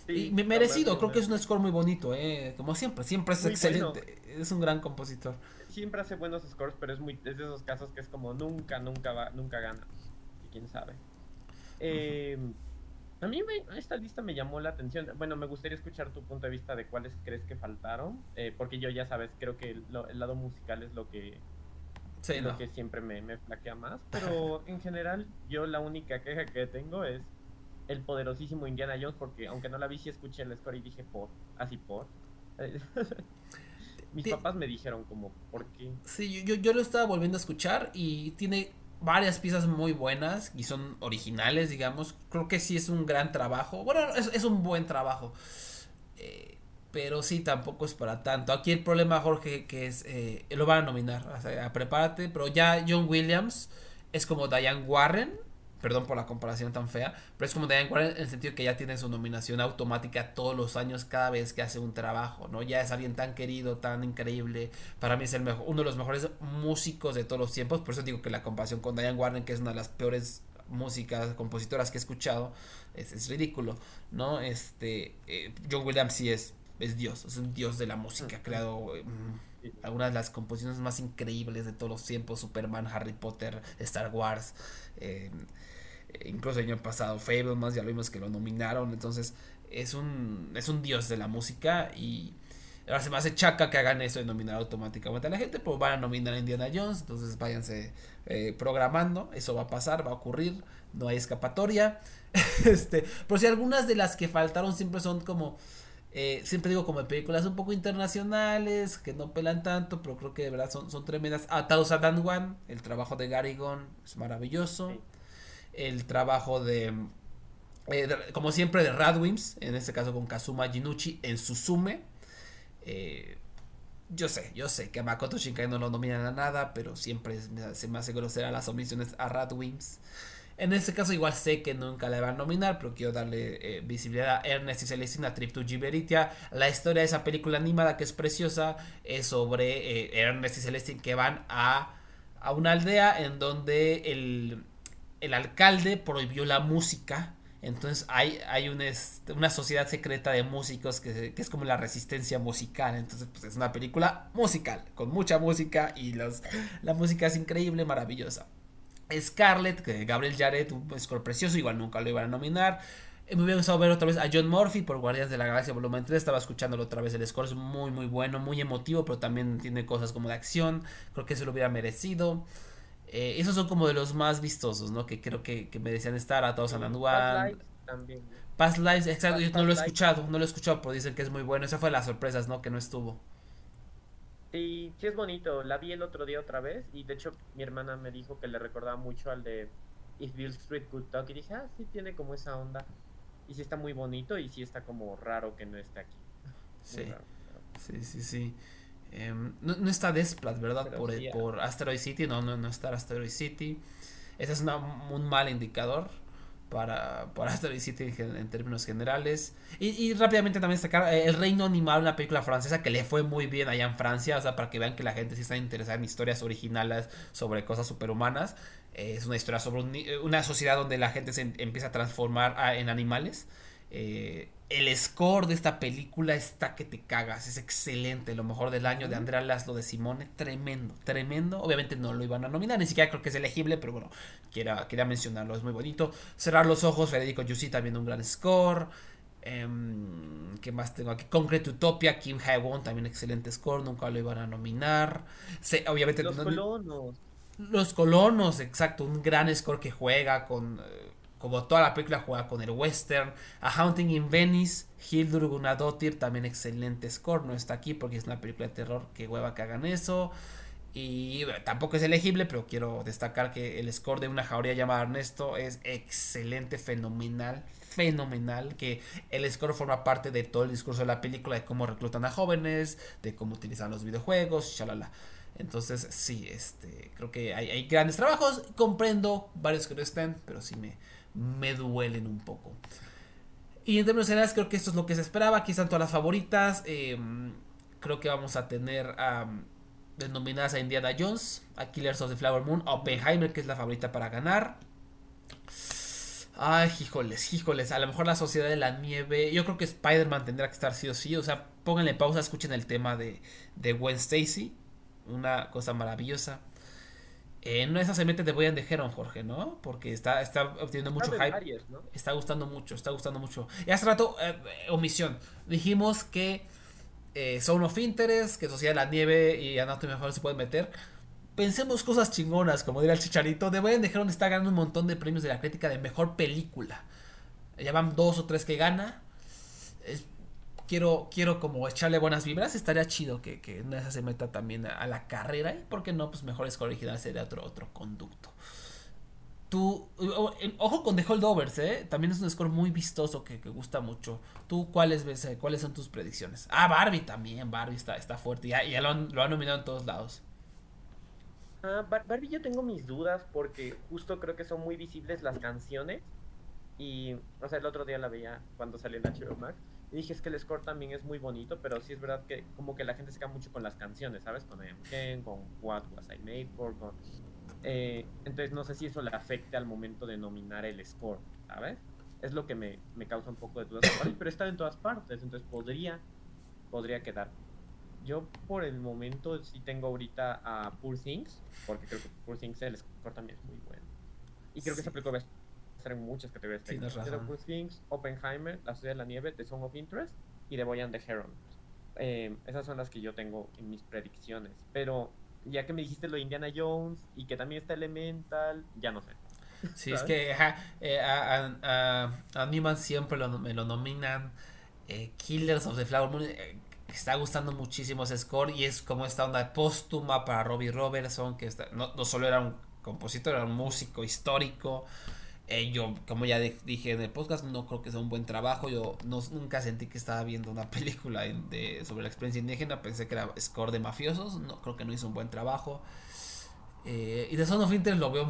y merecido, creo que es un score muy bonito, eh. Como siempre, siempre es excelente. Es un gran compositor. Siempre hace buenos scores, pero es muy es de esos casos que es como nunca, nunca va, nunca gana. Y quién sabe. Eh, a mí esta lista me llamó la atención. Bueno, me gustaría escuchar tu punto de vista de cuáles crees que faltaron, eh, porque yo ya sabes, creo que el, lado musical es lo que lo que siempre me, me flaquea más. Pero <laughs> en general, yo la única queja que tengo es el poderosísimo Indiana Jones, porque aunque no la vi, sí escuché el score y dije por, así por. <laughs> Mis papás me dijeron como, ¿por qué? Sí, yo, yo lo estaba volviendo a escuchar y tiene varias piezas muy buenas y son originales, digamos. Creo que sí es un gran trabajo. Bueno, es, un buen trabajo. Eh, pero sí, tampoco es para tanto. Aquí el problema, Jorge, que es, eh, lo van a nominar. O sea, prepárate, pero ya John Williams es como Diane Warren Perdón por la comparación tan fea, pero es como Diane Warren en el sentido que ya tiene su nominación automática todos los años cada vez que hace un trabajo, ¿no? Ya es alguien tan querido, tan increíble. Para mí es el mejor, uno de los mejores músicos de todos los tiempos. Por eso digo que la comparación con Diane Warren, que es una de las peores músicas, compositoras que he escuchado, es, ridículo, ¿no? Este, eh, John Williams sí es, es Dios, es un Dios de la música, ha creado... Mm, algunas de las composiciones más increíbles de todos los tiempos, Superman, Harry Potter, Star Wars, eh, incluso el año pasado Fablemans, ya lo vimos que lo nominaron, entonces es un, es un dios de la música y ahora se me hace chaca que hagan eso de nominar automáticamente a la gente, pues van a nominar a Indiana Jones, entonces váyanse eh, programando, eso va a pasar, va a ocurrir, no hay escapatoria, <laughs> este, pero si algunas de las que faltaron siempre son como eh, siempre digo como películas un poco internacionales, que no pelan tanto, pero creo que de verdad son, son tremendas. Atados a Dan Wan, el trabajo de Garigon es maravilloso. El trabajo de, eh, como siempre, de Radwimps, en este caso con Kazuma Jinuchi en Suzume. Eh, yo sé, yo sé que a Makoto Shinkai no lo nominan a nada, pero siempre se me hace grosera las omisiones a Radwimps. En este caso igual sé que nunca la van a nominar, pero quiero darle eh, visibilidad a Ernest y Celestina Trip to Giberitia. La historia de esa película animada que es preciosa es sobre Ernest y Celestina que van a, a una aldea en donde el, el alcalde prohibió la música. Entonces hay, hay una, sociedad secreta de músicos que, que, es como la resistencia musical. Entonces pues es una película musical, con mucha música y los, la música es increíble, maravillosa. Scarlett, que Gabriel Jared, un score precioso, igual nunca lo iban a nominar. Eh, me hubiera gustado ver otra vez a John Murphy por Guardianes de la Galaxia Volumen 3. Estaba escuchándolo otra vez. El score es muy, muy bueno, muy emotivo, pero también tiene cosas como de acción. Creo que se lo hubiera merecido. Eh, esos son como de los más vistosos, ¿no? Que creo que, que merecían estar a todos a Past también. Past Lives, exacto. yo no lo he escuchado, no lo he escuchado, pero dicen que es muy bueno. Esa fue las sorpresas, ¿no? Que no estuvo. Sí, sí es bonito. La vi el otro día otra vez y de hecho mi hermana me dijo que le recordaba mucho al de If Bill Street Could Talk y dije, ah, sí tiene como esa onda. Y sí está muy bonito y sí está como raro que no esté aquí. Sí, sí, sí, sí. Em, no, está Desplat, ¿verdad? por, por Asteroid City, no, no, no está Asteroid City. Ese es un mal indicador para, para Asteroid City en, términos generales. Y, rápidamente también destacar eh, El Reino Animal, una película francesa que le fue muy bien allá en Francia, o sea, para que vean que la gente sí está interesada en historias originales sobre cosas superhumanas. Eh, es una historia sobre una sociedad donde la gente se em, empieza a transformar en animales. Eh, el score de esta película está que te cagas, es excelente, lo mejor del año de Andrea Laszlo de Simone, tremendo, tremendo. Obviamente no lo iban a nominar, ni siquiera creo que es elegible, pero bueno, quiera, quería mencionarlo, es muy bonito. Cerrar los ojos, Federico Yussi también un gran score. Eh, ¿Qué más tengo aquí? Concrete Utopia, Kim Hae-won también excelente score, nunca lo iban a nominar. obviamente los colonos. Los colonos, exacto, un gran score que juega con... Eh, como toda la película juega con el western. A Haunting in Venice, Hildur Gunnadóttir, también excelente score. No está aquí porque es una película de terror. Que hueva que hagan eso. Y tampoco es elegible, pero quiero destacar que el score de una jauría llamada Ernesto es excelente, fenomenal, fenomenal. Que el score forma parte de todo el discurso de la película, de cómo reclutan a jóvenes, de cómo utilizan los videojuegos, shalala. Entonces, sí, este, creo que hay grandes trabajos. Comprendo varios que no estén, pero sí me, me duelen un poco. Y en términos generales, creo que esto es lo que se esperaba. Aquí están todas las favoritas. Em, creo que vamos a tener denominadas a Indiana Jones, a Killers of the Flower Moon, a Oppenheimer, que es la favorita para ganar. Ay, híjoles, híjoles. A lo mejor la Sociedad de la Nieve. Yo creo que Spider-Man tendrá que estar sí o sí. O sea, pónganle pausa, escuchen el tema de, de Gwen Stacy. Una cosa maravillosa. En una de esas se mete de Boyan de Heron, Jorge, ¿no? Porque está, está obteniendo mucho hype. Está gustando mucho, está gustando mucho. Y hace rato, eh, omisión. Dijimos que eh, Zone of Interest, que Sociedad de la Nieve y Anatomy of se pueden meter. Pensemos cosas chingonas, como diría el Chicharito. De Boyan de Heron está ganando un montón de premios de la crítica de mejor película. Ya van dos o tres que gana. Quiero, quiero como echarle buenas vibras, estaría chido que, que esa se meta también a, la carrera y por qué no, pues mejor que original sería otro, otro conducto. Tú, ojo con The Holdovers, ¿eh? También es un score muy vistoso que, gusta mucho. ¿Tú cuáles ves, eh, cuáles son tus predicciones? Ah, Barbie también, Barbie está, está fuerte, ya, ya lo, han, nominado en todos lados. Ah, Barbie yo tengo mis dudas porque justo creo que son muy visibles las canciones y, o sea, el otro día la veía cuando salió en HBO Max y dije, es que el score también es muy bonito, pero sí es verdad que como que la gente se queda mucho con las canciones, ¿sabes? Con I con What Was I Made For, con... Eh, entonces no sé si eso le afecte al momento de nominar el score, ¿sabes? Es lo que me, me causa un poco de dudas. <coughs> pero está en todas partes, entonces podría, podría quedar. Yo por el momento sí tengo ahorita a Poor Things, porque creo que Poor Things el score también es muy bueno. Y creo que se aplicó en muchas categorías técnicas. Things, Oppenheimer, La Ciudad de la Nieve, The Song of Interest y The Boy and the Heron. Eh, esas son las que yo tengo en mis predicciones. Pero ya que me dijiste lo de Indiana Jones y que también está Elemental, ya no sé. Sí, es que eh, a, a, Newman siempre me lo nominan. Eh, Killers of the Flower Moon está gustando muchísimo ese score y es como esta onda póstuma para Robbie Robertson, que no, no, solo era un compositor, era un músico histórico. Eh, yo, como ya dije en el podcast, no creo que sea un buen trabajo. Yo no, nunca sentí que estaba viendo una <laughs> película de, sobre la experiencia indígena. Pensé que era score de mafiosos. No creo que no hizo un buen trabajo. Eh, y de Son of Interest lo veo,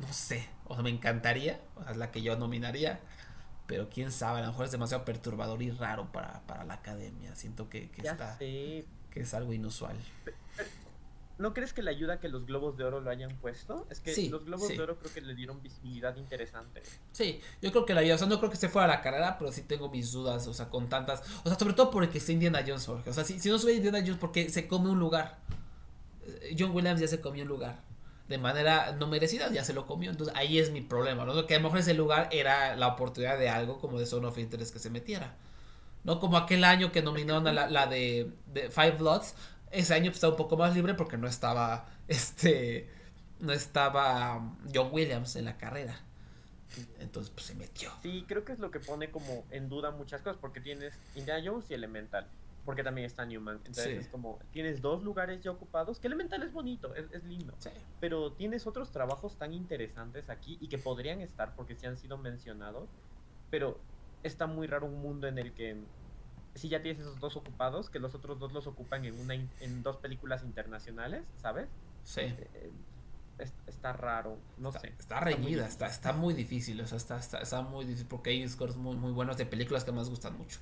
no sé, o sea, me encantaría. O sea, es la que yo nominaría. Pero quién sabe, a lo mejor es demasiado perturbador y raro para, para la academia. Siento que, que está. Que es algo inusual. ¿No crees que le ayuda que los globos de oro lo hayan puesto? Es que los globos de oro creo que le dieron visibilidad interesante. Sí, yo creo que la ayuda. O sea, no creo que se fuera a la carrera, pero sí tengo mis dudas. O sea, con tantas. O sea, sobre todo porque está Indiana Jones, Jorge. O sea, si, si no sube Indiana Jones, porque se come un lugar. Eh, John Williams ya se comió un lugar. De manera no merecida, ya se lo comió. Entonces ahí es mi problema. ¿no? Que a lo mejor ese lugar era la oportunidad de algo como de Son of Interest que se metiera. No como aquel año que nominaron a la, la de, de Five Bloods ese año estaba un poco más libre porque no estaba este no estaba John Williams en la carrera. Entonces pues se metió. Sí, creo que es lo que pone como en duda muchas cosas porque tienes Indiana Jones y Elemental, porque también está Newman. Entonces es como tienes dos lugares ya ocupados, que Elemental es bonito, es, lindo. Pero tienes otros trabajos tan interesantes aquí y que podrían estar porque sí han sido mencionados, pero está muy raro un mundo en el que si ya tienes esos dos ocupados, que los otros dos los ocupan en una en dos películas internacionales, ¿sabes? Sí. Eh, está raro, no sé. Está reñida, está, está, muy difícil, o sea, está, está, muy difícil porque hay scores muy, muy buenos de películas que más gustan mucho.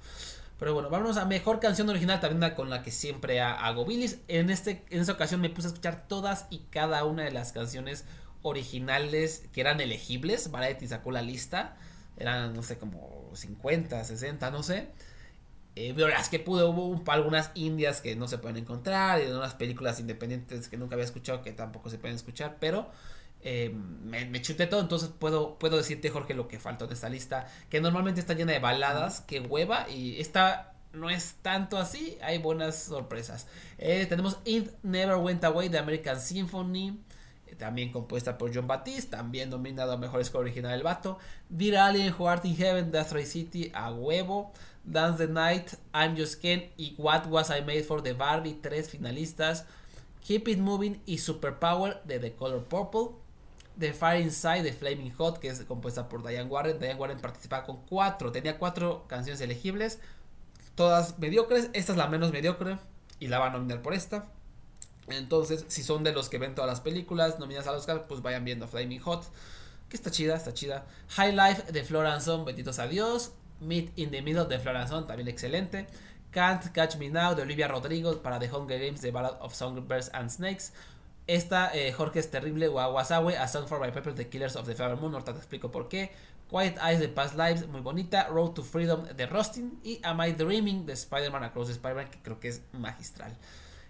Pero bueno, vámonos a mejor canción original, también con la que siempre hago Billis. En, este, en esta ocasión me puse a escuchar todas y cada una de las canciones originales que eran elegibles. Variety sacó la lista, eran, no sé, como 50, 60, no sé. Eh, las que pude, hubo algunas indias que no se pueden encontrar, y unas películas independientes que nunca había escuchado que tampoco se pueden escuchar, pero eh, me, chuté todo, entonces puedo, puedo decirte, Jorge, lo que faltó de esta lista, que normalmente está llena de baladas, que hueva, y esta no es tanto así, hay buenas sorpresas. Eh, tenemos It Never Went Away de American Symphony, también compuesta por John Batiste, también nominado a Mejor Score Original del Vato. Dear Alien, Who in Heaven, Destroy City, a huevo. Dance the Night, I'm Just Ken y What Was I Made For de Barbie, tres finalistas. Keep It Moving y Superpower de The Color Purple. The Fire Inside de Flaming Hot, que es compuesta por Diane Warren. Diane Warren participaba con cuatro, tenía cuatro canciones elegibles, todas mediocres. Esta es la menos mediocre y la va a nominar por esta. Entonces, si son de los que ven todas las películas nominadas al Oscar, pues vayan viendo Flaming Hot, que está chida, está chida. High Life de Florence Betitos Adiós. Meet in the Middle de Florence también excelente. Can't Catch Me Now de Olivia Rodrigo para The Hunger Games The Ballad of Songbirds and Snakes. Esta, eh, Jorge es terrible, Wawasawe, A Song for My People, The Killers of the Flower Moon, ahorita te explico por qué. Quiet Eyes de Past Lives, muy bonita. Road to Freedom de Rustin. Y Am I Dreaming de Spider-Man Across the Spider-Man, que creo que es magistral.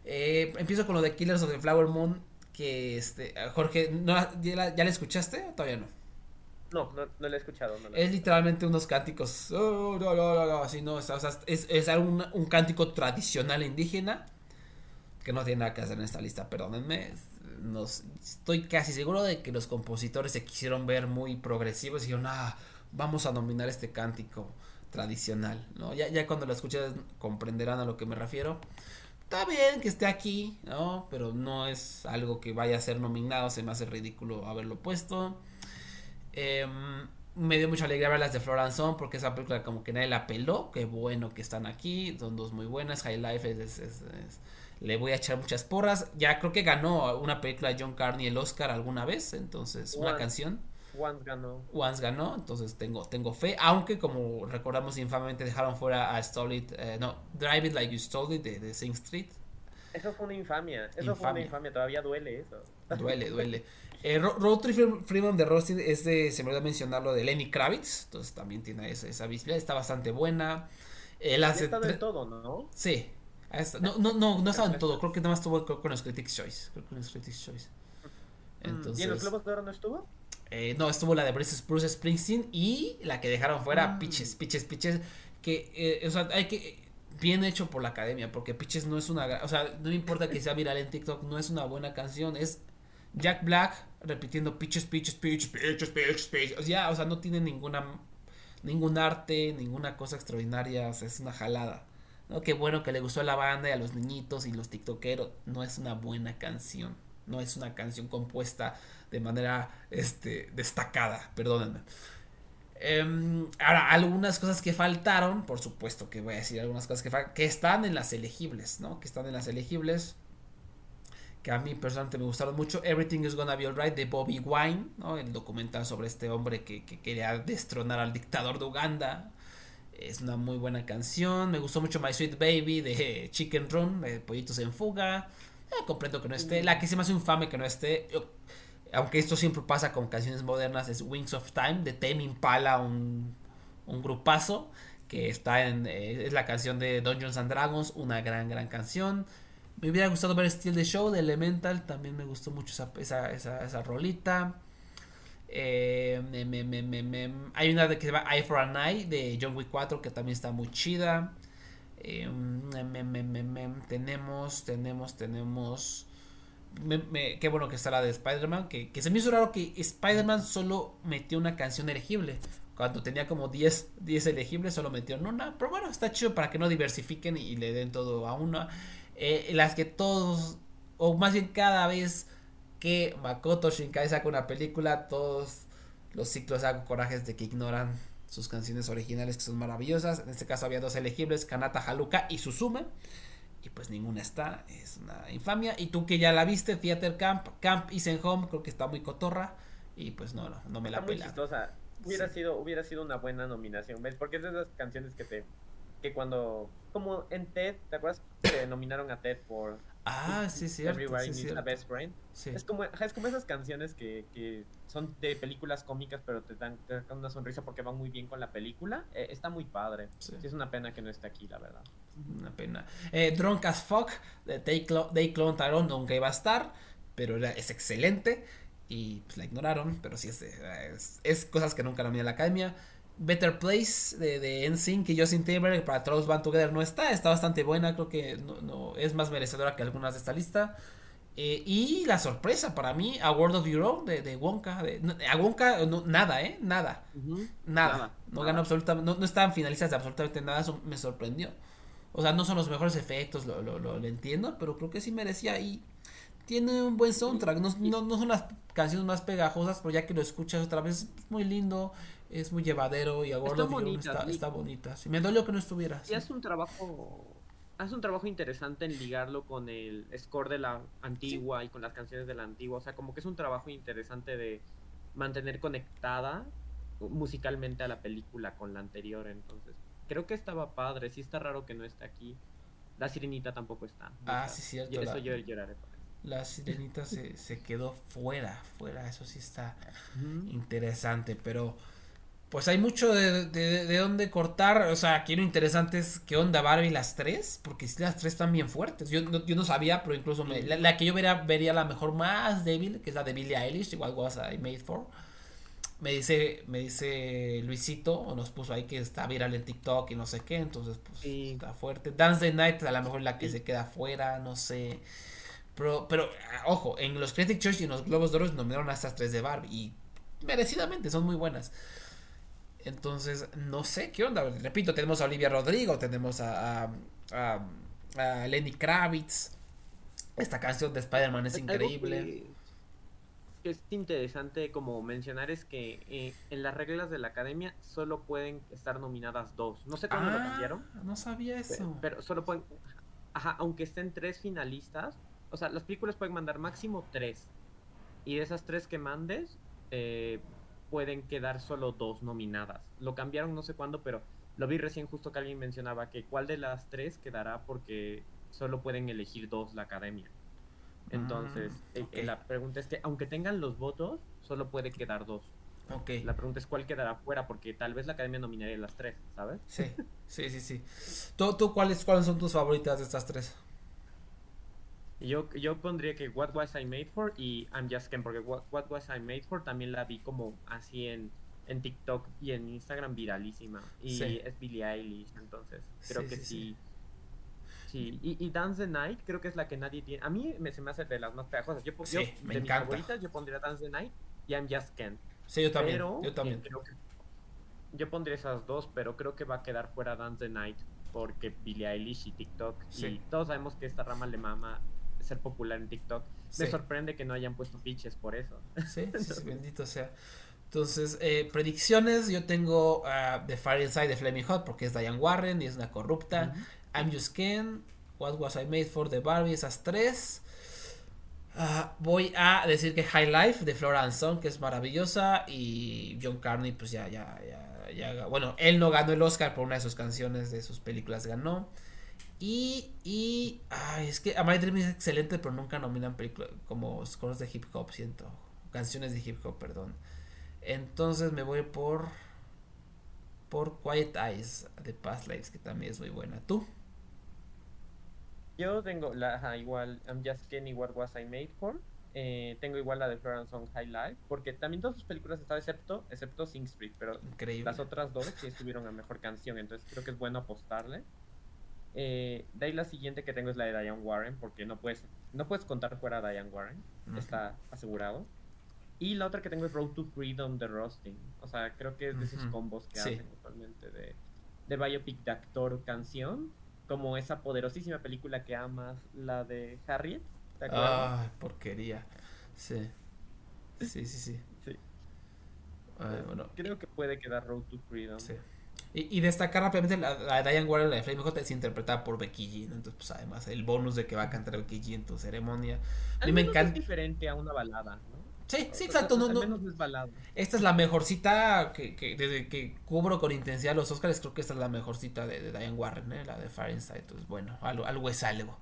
Eh, empiezo con lo de Killers of the Flower Moon, que este, Jorge, ¿no, ya, la, ¿ya la escuchaste o todavía no? No, no, no lo he escuchado. No es literalmente unos cánticos. Oh, no, no, así no. O sea, es, es un, un, cántico tradicional indígena. Que no tiene nada que hacer en esta lista, perdónenme. Nos, estoy casi seguro de que los compositores se quisieron ver muy progresivos y dijeron, ah, vamos a nominar este cántico tradicional. ¿no? Ya, ya cuando lo escuchen comprenderán a lo que me refiero. Está bien que esté aquí, ¿no? Pero no es algo que vaya a ser nominado. Se me hace ridículo haberlo puesto. Em, me dio mucha alegría ver las de Floranzón porque esa película como que nadie la peló. Qué bueno que están aquí. Son dos muy buenas. High Life es, le voy a echar muchas porras. Ya creo que ganó una película de John Carney el Oscar alguna vez. Entonces, una canción. Once ganó. Once ganó, entonces tengo, tengo fe. Aunque, como recordamos, infamamente dejaron fuera a Stole It, eh, no, Drive It Like You Stole It de, de Sing Street. Eso fue una infamia. Eso fue una infamia. Todavía duele eso. Duele, <laughs> duele. Eh, Road to Freedom de Rustin es de, se me olvidó mencionarlo, de Lenny Kravitz. Entonces también tiene esa, esa visibilidad. Está bastante buena. Eh, las está de todo, ¿no? Sí. No, no, no, no estaba en todo. Creo que nada más estuvo con los Critics' Choice. Creo que con los Critics' Choice. Entonces, ¿Y en los Globos de Oro no estuvo? Eh, no, estuvo la de Bruce, Bruce Springsteen y la que dejaron fuera, mm. Pitches, Pitches, Pitches. Que, eh, o sea, hay que. Bien hecho por la academia, porque Pitches no es una. O sea, no importa que sea viral en TikTok, no es una buena canción. Es Jack Black repitiendo Pitches, Pitches, Pitches, Pitches, Pitches, Pitches. O sea, o sea, no tiene ninguna. Ningún arte, ninguna cosa extraordinaria. O sea, es una jalada. ¿no? Qué bueno que le gustó a la banda y a los niñitos y los tiktokeros. No es una buena canción. No es una canción compuesta de manera este, destacada, perdónenme. Em, ahora, algunas cosas que faltaron, por supuesto que voy a decir algunas cosas que, que están en las elegibles, ¿no? Que están en las elegibles, que a mí personalmente me gustaron mucho. Everything is Gonna Be Alright de Bobby Wine, ¿no? El documental sobre este hombre que, quería destronar al dictador de Uganda. Es una muy buena canción. Me gustó mucho My Sweet Baby de <laughs> Chicken Run, de Pollitos en Fuga. Eh, comprendo que no esté. La que se me hace infame que no esté aunque esto siempre pasa con canciones modernas, es Wings of Time de Tame Impala, un, un grupazo que está en eh, es la canción de Dungeons and Dragons, una gran gran canción. Me hubiera gustado ver Still the Show de Elemental, también me gustó mucho esa, esa, esa, rolita. Eh, hay una que se llama Eye for an Eye de John Wick 4 que también está muy chida. Eh, tenemos, tenemos, tenemos qué bueno que está la de Spider-Man. Que, se me hizo raro que Spider-Man solo metió una canción elegible. Cuando tenía como 10, 10 elegibles, solo metió una. Pero bueno, está chido para que no diversifiquen y, le den todo a una. Eh, las que todos, o más bien cada vez que Makoto Shinkai saca una película, todos los ciclos hago corajes de que ignoran sus canciones originales que son maravillosas. En este caso había dos elegibles, Kanata Haruka y Suzume y pues ninguna está, es una infamia. Y tú que ya la viste, Theater Camp, Camp Is Home, creo que está muy cotorra y pues no, no, me la pela. Hubiera sido hubiera sido una buena nominación, ¿ves? Porque es de esas canciones que te que cuando como en TED, ¿te acuerdas que <coughs> nominaron a TED por Ah, sí, sí. Everybody Needs a Best Friend. Es, como, es como esas canciones que, que, son de películas cómicas, pero te dan, te dan, una sonrisa porque van muy bien con la película. Eh, está muy padre. Sí. es una pena que no esté aquí, la verdad. Una pena. Eh, Drunk as Fuck de Day Clone Tyrone nunca iba a estar, pero es excelente. Y pues la ignoraron, pero sí es, es, es cosas que nunca nomina la academia. Better Place de, de NSYNC y Justin Timberlake para Trolls Band Together no está, está bastante buena, creo que no, es más merecedora que algunas de esta lista. Eh, y la sorpresa para mí, A World of Your Own de, de Wonka. De, no, a Wonka, no, nada, ¿eh? Nada. Nada. Nada, No ganó absolutamente. No, no estaban finalistas de absolutamente nada. Eso me sorprendió. O sea, no son los mejores efectos, lo, lo, lo- lo entiendo. Pero creo que sí merecía. Y tiene un buen soundtrack. No, no, no son las canciones más pegajosas, pero ya que lo escuchas otra vez, es muy lindo. Es muy llevadero. Y A World Están of Your Own bonitas, está, y- está bonita. Sí, me dolió que no estuviera. Y hace un trabajo hace un trabajo interesante en ligarlo con el score de la antigua y con las canciones de la antigua o sea como que es un trabajo interesante de mantener conectada musicalmente a la película con la anterior entonces creo que estaba padre sí está raro que no esté aquí la sirenita tampoco está Ah, está. sí, cierto, Yo- eso la- yo lloraré por eso. La sirenita se, se quedó fuera, fuera, eso sí está interesante, pero pues hay mucho de, de, de dónde cortar, o sea, aquí lo interesante es qué onda Barbie las tres, porque sí las tres están bien fuertes, yo no, yo no sabía, pero incluso me- la, la que yo vería, vería la mejor más débil, que es la de Billie Eilish, igual was I made for, me dice, me dice Luisito, o nos puso ahí que está viral en TikTok y no sé qué, entonces pues Sí. está fuerte, Dance the Night a lo mejor la que Sí. se queda fuera, no sé, pero, pero, ah, ojo, en los Critic Choice y en los Globos de Oro nominaron a estas tres de Barbie. Y merecidamente son muy buenas. Entonces, no sé qué onda. Repito, tenemos a Olivia Rodrigo, tenemos a, a, a- a Lenny Kravitz. Esta canción de Spider-Man es increíble. que- es interesante como mencionar es que eh, en las reglas de la academia solo pueden estar nominadas dos. No sé cómo lo Ah, cambiaron, no sabía eso. pero solo pueden, ajá, aunque estén tres finalistas, o sea, las películas pueden mandar máximo tres. Y de esas tres que mandes, eh, pueden quedar solo dos nominadas. Lo cambiaron no sé cuándo, pero lo vi recién justo que alguien mencionaba que cuál de las tres quedará porque solo pueden elegir dos la academia. Entonces, Mm, eh, ok. eh, la pregunta es que aunque tengan los votos, solo puede quedar dos. Ok. La pregunta es cuál quedará fuera, porque tal vez la academia nominaría las tres, ¿sabes? Sí, sí, sí, sí. ¿Tú, tú cuáles, cuáles son tus favoritas de estas tres? Yo, yo pondría que What Was I Made For y I'm Just Ken, porque What, What Was I Made For también la vi como así en, en TikTok y en Instagram viralísima. Y Sí. es Billie Eilish, entonces creo Sí, que sí, sí. Y, y Dance the Night creo que es la que nadie tiene. A mí me, se me hace de las más pegajosas. Yo, yo, me de mis encanta. favoritas, yo pondría Dance the Night y I'm Just Ken. Sí, yo también. Pero, yo también. eh, creo que- yo pondría esas dos, pero creo que va a quedar fuera Dance the Night porque Billie Eilish y TikTok. Sí. Y todos sabemos que esta rama le mama ser popular en TikTok. Sí. Me sorprende que no hayan puesto pitches por eso. Sí, sí, <laughs> bendito sea. Entonces, eh, predicciones, yo tengo ah, The Fire Inside de Flaming Hot porque es Diane Warren y es una corrupta. I'm Just Ken, What Was I Made For de Barbie, esas tres. Ah, voy a decir que High Life de Flora Song, que es maravillosa. Y John Carney, pues ya, ya, ya, ya. Bueno, él no ganó el Oscar por una de sus canciones de sus películas, ganó. Y, y, ay, es que A My Dream es excelente, pero nunca nominan películas como scores de hip hop, siento. Canciones de hip hop, perdón. Entonces me voy por, por Quiet Eyes de Past Lives, que también es muy buena. ¿Tú? Yo tengo la ajá, igual I'm Just Ken y What Was I Made For. Eh, tengo igual la de Florence Song High Life, porque también todas sus películas estaban excepto, excepto Sing Street, pero Increíble. Las otras dos sí estuvieron a mejor canción, entonces creo que es bueno apostarle. Eh, de ahí la siguiente que tengo es la de Diane Warren, porque no puedes, no puedes contar fuera a Diane Warren, está asegurado. Y la otra que tengo es Road to Freedom de Rusting. O sea, creo que es de esos combos que Sí. hacen usualmente de, de biopic de actor canción, como esa poderosísima película que amas, la de Harriet. ¿Te acuerdas? Ay, porquería. Sí. Sí, sí, sí. Bueno. Creo que puede quedar Road to Freedom. Sí. Y, y destacar rápidamente la, la de Diane Warren, la de Flame Hot, es interpretada por Becky G. ¿no? Entonces, pues además, el bonus de que va a cantar Becky G en tu ceremonia. A mí me encanta. Es diferente a una balada, ¿no? Sí, sí, exacto. No, no. Esta es la mejor cita que, que desde que cubro con intensidad los Oscars. Creo que esta es la mejor cita de, de Diane Warren, ¿eh? la de Fahrenheit. Entonces, bueno, algo, algo es algo.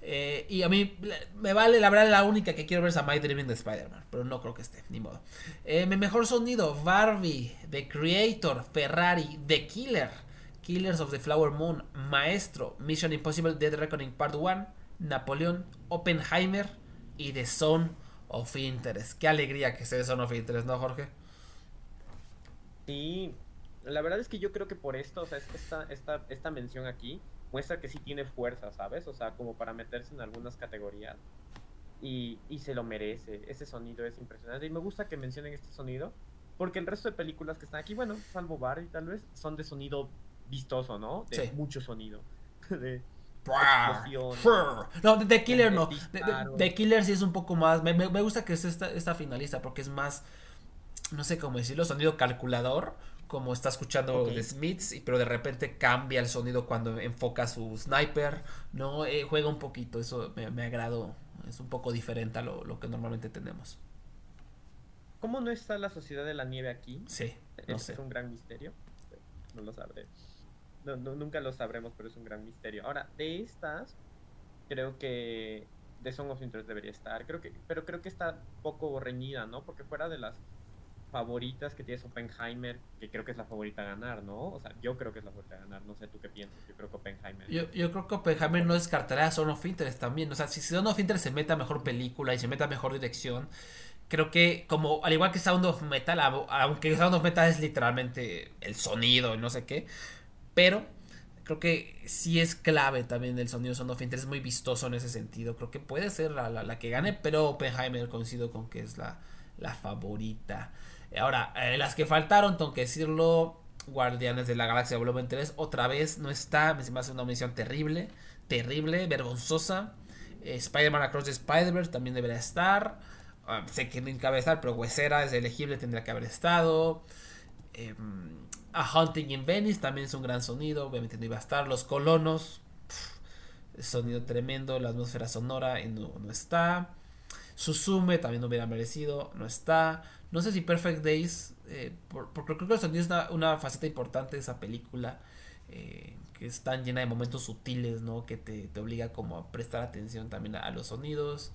Eh, y a mí me vale, la verdad, la única que quiero ver es a My Dreaming de Spider-Man. Pero no creo que esté, ni modo. Eh, mi mejor sonido: Barbie, The Creator, Ferrari, The Killer, Killers of the Flower Moon, Maestro, Mission Impossible Dead Reckoning Part 1, Napoleón, Oppenheimer y The Zone of Interest. Qué alegría que sea The Zone of Interest, ¿no, Jorge? Sí, la verdad es que yo creo que por esto, o sea, esta, esta, esta mención aquí muestra que sí tiene fuerza, ¿sabes? O sea, como para meterse en algunas categorías. y, y se lo merece. Ese sonido es impresionante. Y me gusta que mencionen este sonido, porque el resto de películas que están aquí, bueno, salvo Barbie tal vez, son de sonido vistoso, ¿no? De Sí. mucho sonido. <laughs> de. No, The Killer no. disparos. The Killer sí es un poco más. Me, me- me gusta que es esta, esta finalista porque es más. No sé cómo decirlo, sonido calculador. Como está escuchando Ok. de Smiths, pero de repente cambia el sonido cuando enfoca su sniper. No, Eh, juega un poquito. Eso me, me agradó. Es un poco diferente a lo, lo que normalmente tenemos. ¿Cómo no está la sociedad de la nieve aquí? Sí, no Ese sé. es un gran misterio. No lo sabré. No, no- nunca lo sabremos, pero es un gran misterio. Ahora, de estas, creo que The Song of Interest debería estar. Creo que, pero creo que está poco reñida, ¿no? Porque fuera de las favoritas que tienes Oppenheimer, que creo que es la favorita a ganar, ¿no? O sea, yo creo que es la favorita a ganar. No sé tú qué piensas. Yo creo que Oppenheimer. Yo, yo creo que Oppenheimer no descartará a Son of Interest también. O sea, si Son of Interest se mete a mejor película y se mete a mejor dirección, creo que, como al igual que Sound of Metal, aunque Sound of Metal es literalmente el sonido y no sé qué, pero creo que sí es clave también el sonido de Sound of Interest, es muy vistoso en ese sentido. Creo que puede ser la, la- la que gane, pero Oppenheimer coincido con que es la, la favorita. Ahora, eh, las que faltaron, tengo que decirlo, Guardianes de la Galaxia Volumen 3, otra vez no está, me hace una misión terrible, terrible, vergonzosa. Eh, Spider-Man Across the Spider-Verse también debería estar. Ah, sé que no cabe estar, pero Huesera es elegible, tendría que haber estado. Eh, a Hunting in Venice también es un gran sonido, obviamente no iba a estar. Los colonos, sonido tremendo, la atmósfera sonora eh, no, no está. Susume también no hubiera merecido, no está. No sé si Perfect Days, eh, por- porque creo que el sonido es una, una faceta importante de esa película, eh, que es tan llena de momentos sutiles, ¿no? Que te, te obliga como a prestar atención también a, los sonidos.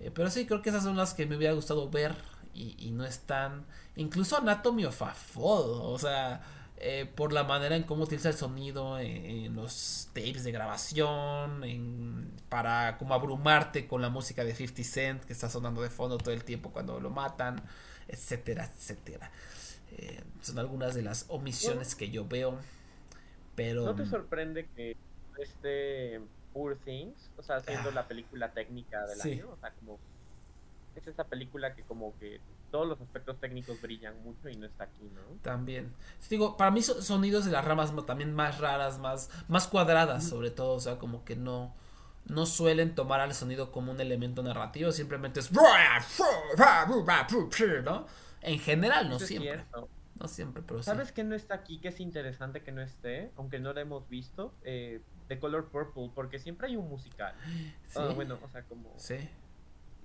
Eh, pero sí, creo que esas son las que me hubiera gustado ver y, y no están. Incluso Anatomy of a Fall, o sea, eh, por la manera en cómo utiliza el sonido en, en los tapes de grabación, en- para como abrumarte con la música de 50 Cent que está sonando de fondo todo el tiempo cuando lo matan, etcétera, etcétera. Eh, son algunas de las omisiones que yo veo, pero ¿No te sorprende que este Poor Things, o sea, siendo la película técnica del Ah. Sí. año, o sea, como es esta película que como que todos los aspectos técnicos brillan mucho y no está aquí, ¿no? También. Digo, para mí son sonidos de las ramas también más raras, más, más cuadradas, sobre todo. O sea, como que no, no suelen tomar al sonido como un elemento narrativo, simplemente es. ¿no? En general, no Eso siempre. No siempre, pero sí. ¿Sabes qué no está aquí? Que es interesante que no esté, aunque no lo hemos visto. Eh, The Color Purple, porque siempre hay un musical. <gasps> Sí. Ah, bueno, o sea, como. Sí.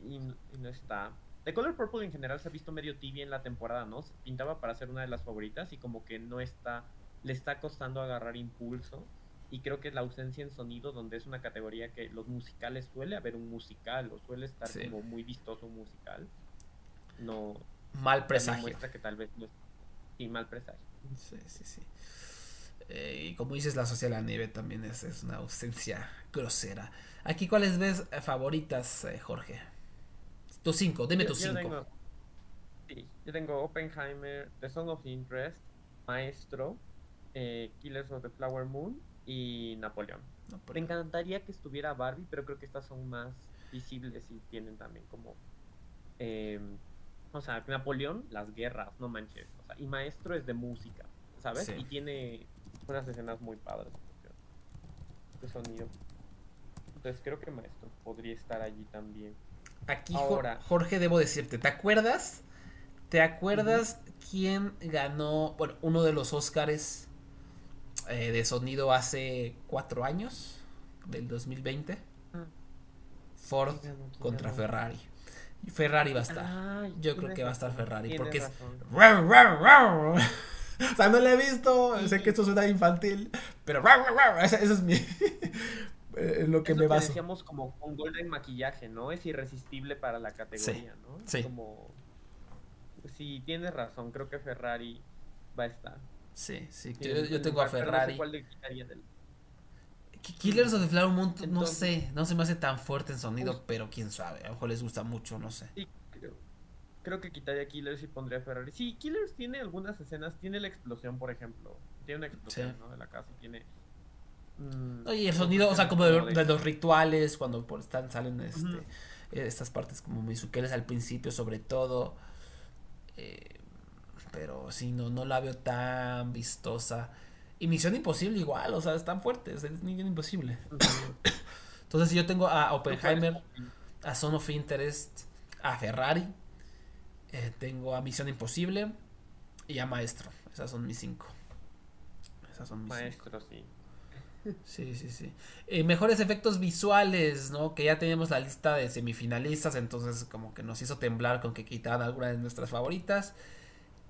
Y, y no está. The Color Purple en general se ha visto medio tibia en la temporada, ¿no? Se pintaba para ser una de las favoritas y como que no está. Le está costando agarrar impulso. Y creo que la ausencia en sonido, donde es una categoría que los musicales suele haber un musical o suele estar Sí. como muy vistoso un musical. No. Mal presagio. muestra que tal vez no es. Sí, mal presagio. Sí, sí, sí. Eh, y como dices, la sociedad de la nieve también es, es una ausencia grosera. Aquí, ¿cuáles ves eh, favoritas, eh, Jorge? Tus cinco, dime tus cinco. tengo- sí, yo tengo Oppenheimer, The Song of Interest, Maestro, eh, Killers of the Flower Moon y Napoleón. Me encantaría que estuviera Barbie, pero creo que estas son más visibles y tienen también como... eh, o sea, Napoleón, las guerras, no manches. O sea, y Maestro es de música, ¿sabes? Sí. Y tiene unas escenas muy padres de sonido. Entonces creo que Maestro podría estar allí también. Aquí, Ahora. Jorge, debo decirte, ¿te acuerdas? ¿Te acuerdas quién ganó, bueno, uno de los Óscares eh, de sonido hace cuatro años, del 2020? Ah. Ford ¿Quién ganó? ¿Quién contra ganó? Ferrari. Ferrari va a estar. Ay, Yo creo que va a estar Ferrari, porque es- razón. <laughs> o sea, no lo he visto, sé que esto suena infantil, pero ese, ese es mi... <laughs> eh, lo que Es me lo que baso. decíamos como con golden maquillaje, ¿no? Es irresistible para la categoría, ¿no? sí. Como... Sí, tienes razón, creo que Ferrari va a estar. Sí, sí, yo, yo tengo a pero no sé Ferrari. cuál le quitaría del- Ki- Killers of the Flower Moon, no sé, no se me hace tan fuerte en sonido, pero quién sabe, a lo mejor les gusta mucho, no sé. Sí, creo, creo que quitaría Killers y pondría Ferrari. Sí, Killers tiene algunas escenas, tiene la explosión, por ejemplo. Tiene una explosión, Sí. ¿no? De la casa tiene... mm, Oye, el sonido, o sea, como de, los rituales, cuando por están, salen este, estas partes como muy suqueles al principio sobre todo. Eh, pero sí, no, no la veo tan vistosa. Y Misión Imposible igual, o sea, están fuertes, es Misión Imposible. Entonces yo tengo a Oppenheimer, a Son of Interest, a Ferrari, eh, tengo a Misión Imposible y a Maestro. Esas son mis cinco. Esas son mis Maestro, sí. Sí, sí, sí. Eh, mejores efectos visuales, ¿no? Que ya teníamos la lista de semifinalistas, entonces como que nos hizo temblar con que quitaran algunas de nuestras favoritas.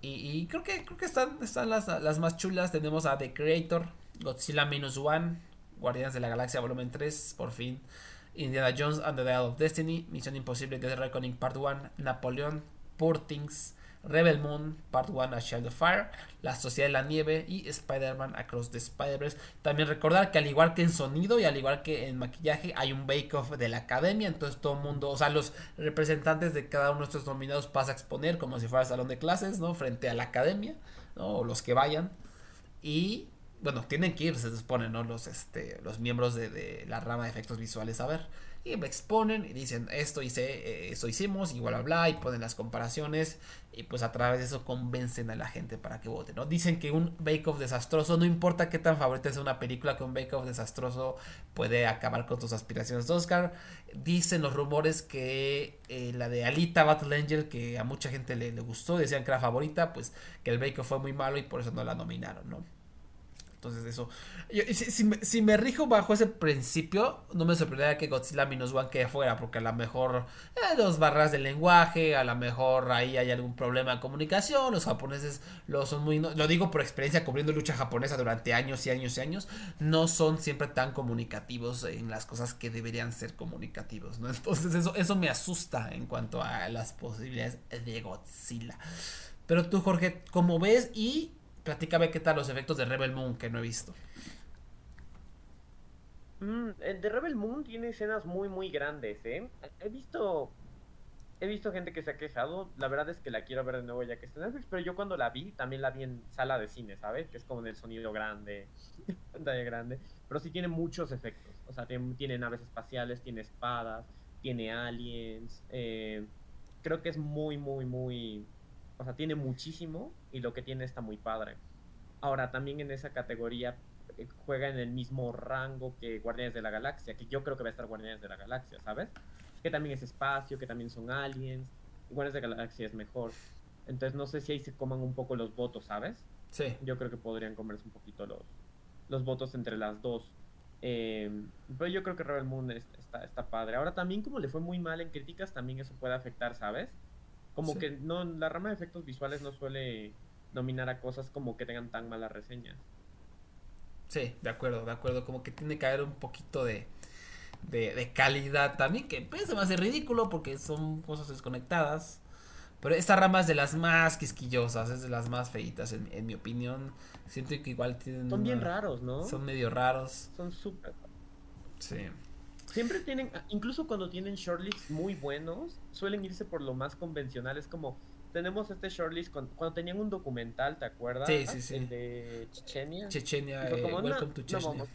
Y, creo que creo que están, están las, las, más chulas. Tenemos a The Creator, Godzilla Minus One, Guardianes de la Galaxia Volumen 3, por fin. Indiana Jones and the Dial of Destiny, Misión Imposible Death Reckoning Part 1, Napoleón, Poor Things, Rebel Moon, Part 1 a Child of Fire, La Sociedad de la Nieve y Spider-Man Across the Spider-Verse. También recordar que al igual que en sonido y al igual que en maquillaje hay un bake-off de la academia, entonces todo el mundo, o sea, los representantes de cada uno de estos nominados pasa a exponer como si fuera salón de clases, ¿no? Frente a la academia, ¿no? O los que vayan. Y bueno, tienen que ir, se supone, ¿no? Los, este, los miembros de, de la rama de efectos visuales a ver y exponen y dicen esto hice, eh, esto hicimos y bla bla y ponen las comparaciones y pues a través de eso convencen a la gente para que vote, ¿no? Dicen que un Bake Off desastroso, no importa qué tan favorita sea una película, que un Bake Off desastroso puede acabar con tus aspiraciones de Oscar. Dicen los rumores que eh, la de Alita Battle Angel, que a mucha gente le, le gustó, decían que era favorita, pues que el Bake Off fue muy malo y por eso no la nominaron, ¿no? Entonces eso, si, me, rijo bajo ese principio, no me sorprendería que Godzilla Minus One quede fuera, porque a lo mejor eh, dos barras del lenguaje, a lo mejor ahí hay algún problema de comunicación, los japoneses lo son muy, lo digo por experiencia cubriendo lucha japonesa durante años y años y años, no son siempre tan comunicativos en las cosas que deberían ser comunicativos. Entonces eso, eso me asusta en cuanto a las posibilidades de Godzilla. Pero tú, Jorge, ¿cómo ves? Y Platícame qué tal los efectos de Rebel Moon que no he visto. Mm, de Rebel Moon tiene escenas muy muy grandes, ¿eh? He visto he visto gente que se ha quejado, la verdad es que la quiero ver de nuevo ya que está en Netflix, pero yo cuando la vi también la vi en sala de cine, ¿sabes? Que es como en el sonido grande, <laughs> pantalla grande, pero sí tiene muchos efectos, o sea, tiene, naves espaciales, tiene espadas, tiene aliens, eh, creo que es muy muy muy o sea, tiene muchísimo y lo que tiene está muy padre. Ahora, también en esa categoría eh, juega en el mismo rango que Guardianes de la Galaxia, que yo creo que va a estar Guardianes de la Galaxia, ¿sabes? Que también es espacio, que también son aliens. Guardianes de la Galaxia es mejor. Entonces no sé si ahí se coman un poco los votos, ¿sabes? Sí. Yo creo que podrían comerse un poquito los, los votos entre las dos. Eh, pero yo creo que Rebel Moon está, está padre. Ahora también como le fue muy mal en críticas, también eso puede afectar, ¿sabes? Como que no, la rama de efectos visuales no suele nominar a cosas como que tengan tan malas reseñas. Sí, de acuerdo, de acuerdo. Como que tiene que haber un poquito de, de, calidad también, que pues, se me hace ridículo porque son cosas desconectadas. Pero esta rama es de las más quisquillosas, es de las más feitas, en, mi opinión. Siento que igual tienen. Son bien raros, ¿no? Son medio raros. Son súper. Sí. Siempre tienen, incluso cuando tienen shortlists muy buenos, suelen irse por lo más convencional. Es como, tenemos este shortlist cuando, tenían un documental, ¿te acuerdas? Sí, sí, sí. El de Chechenia. Chechenia, eh, Welcome to Chechnya. No,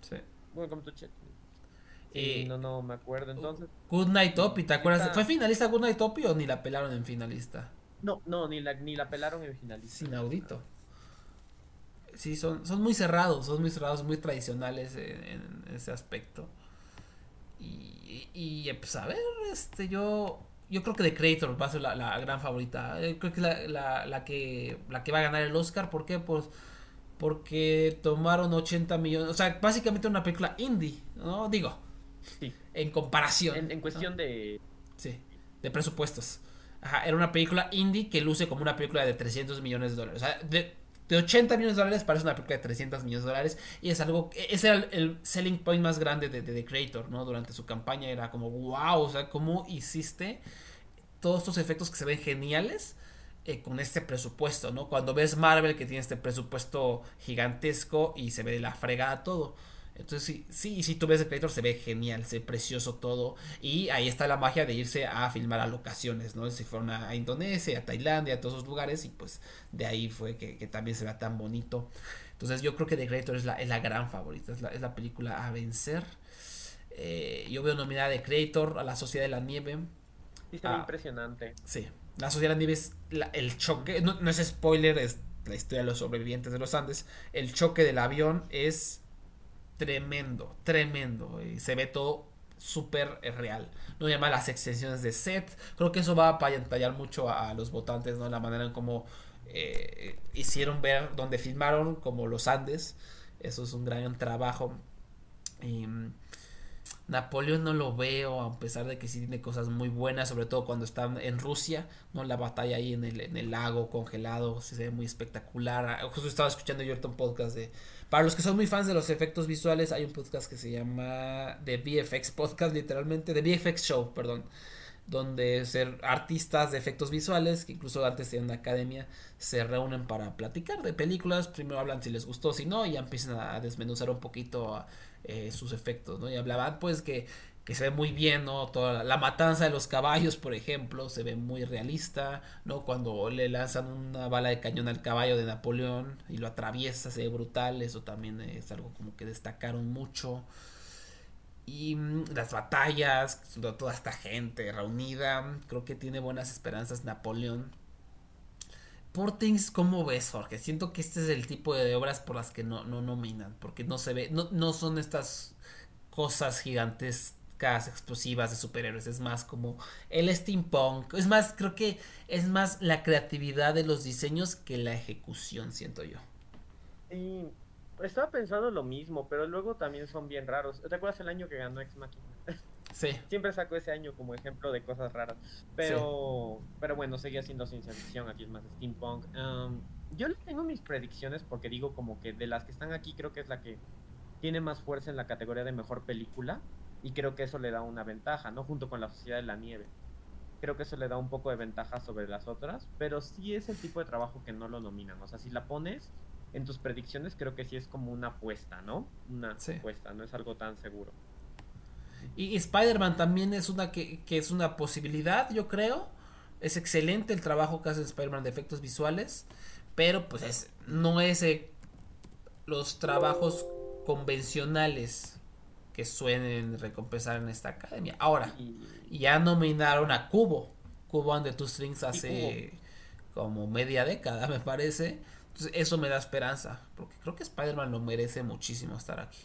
sí. Welcome to Chechnya. Sí, no, no me acuerdo entonces. Good Night Opi, ¿te acuerdas? ¿Fue finalista Good Night Opi o ni la pelaron en finalista? No, no, ni la, ni la pelaron en finalista. Sin audito. Sí, son, son muy cerrados, son muy cerrados, muy tradicionales en ese aspecto. Y, y, pues a ver, este, yo yo creo que The Creator va a ser la, gran favorita. Eh, creo que es la, la, que la que va a ganar el Oscar. ¿Por qué? Pues porque tomaron 80 millones. O sea, básicamente una película indie, ¿no? Digo, sí. en comparación. En, cuestión de. Sí, de presupuestos. Ajá, era una película indie que luce como una película de 300 millones de dólares. O sea, de, de 80 millones de dólares parece una película de 300 millones de dólares y es algo, ese era el, selling point más grande de, The Creator, ¿no? Durante su campaña era como, wow, o sea, ¿cómo hiciste todos estos efectos que se ven geniales? Eh, con este presupuesto, ¿no? Cuando ves Marvel que tiene este presupuesto gigantesco y se ve la fregada todo. Entonces, sí, sí, si tú ves el Creator se ve genial, se ve precioso todo. Y ahí está la magia de irse a filmar a locaciones, ¿no? Si fueron a, Indonesia, a Tailandia, a todos esos lugares. Y pues de ahí fue que, también se vea tan bonito. Entonces, yo creo que The Creator es la, es la gran favorita, es la, es la película a vencer. Eh, yo veo nominada de Creator a la Sociedad de la Nieve. Sí, se ve Ah. impresionante. Sí, la Sociedad de la Nieve es la- el choque, no, no es spoiler, es la historia de los sobrevivientes de los Andes. El choque del avión es tremendo, tremendo. Y se ve todo súper eh, real. No llama las extensiones de set. Creo que eso va a pantallar mucho a, los votantes, ¿no? La manera en cómo eh, hicieron ver donde filmaron, como los Andes. Eso es un gran trabajo. Y, mm, Napoleón no lo veo, a pesar de que sí tiene cosas muy buenas, sobre todo cuando están en Rusia, ¿no? La batalla ahí en el, en el lago congelado, se ve muy espectacular. Ah, Justo estaba escuchando yo un podcast de... Para los que son muy fans de los efectos visuales, hay un podcast que se llama The VFX Podcast, literalmente, The VFX Show, perdón, donde ser artistas de efectos visuales, que incluso antes de una academia, se reúnen para platicar de películas. Primero hablan si les gustó, si no, y ya empiezan a desmenuzar un poquito eh, sus efectos, ¿no? Y hablaban pues que, que se ve muy bien, ¿no? Toda la, la matanza de los caballos, por ejemplo, se ve muy realista, ¿no? Cuando le lanzan una bala de cañón al caballo de Napoleón y lo atraviesa, se ve brutal, eso también es algo como que destacaron mucho. Y mm, las batallas, toda esta gente reunida, creo que tiene buenas esperanzas Napoleón. ¿Cómo ves, Jorge? Siento que este es el tipo de obras por las que no, no nominan, porque no se ve, no, no son estas cosas gigantescas, explosivas de superhéroes, es más como el steampunk, es más, creo que es más la creatividad de los diseños que la ejecución, siento yo. Y estaba pensando lo mismo, pero luego también son bien raros. ¿Te acuerdas el año que ganó Ex Machina? <laughs> Sí. Siempre saco ese año como ejemplo de cosas raras. Pero, pero bueno, seguía siendo ciencia ficción, aquí es más steampunk. Um, yo le tengo mis predicciones porque digo como que de las que están aquí creo que es la que tiene más fuerza en la categoría de mejor película y creo que eso le da una ventaja, ¿no? Junto con la Sociedad de la Nieve. Creo que eso le da un poco de ventaja sobre las otras, pero sí es el tipo de trabajo que no lo nominan. O sea, si la pones en tus predicciones, creo que sí es como una apuesta, ¿no? Una Sí. apuesta, no es algo tan seguro. Y Spider-Man también es una que, que es una posibilidad, yo creo. Es excelente el trabajo que hace Spider-Man de efectos visuales. Pero pues es, no es eh, los trabajos convencionales que suelen recompensar en esta academia. Ahora, Y, ya nominaron a Cubo. Cubo and the Two Strings hace como media década, me parece. Entonces eso me da esperanza. Porque creo que Spider-Man lo merece muchísimo estar aquí.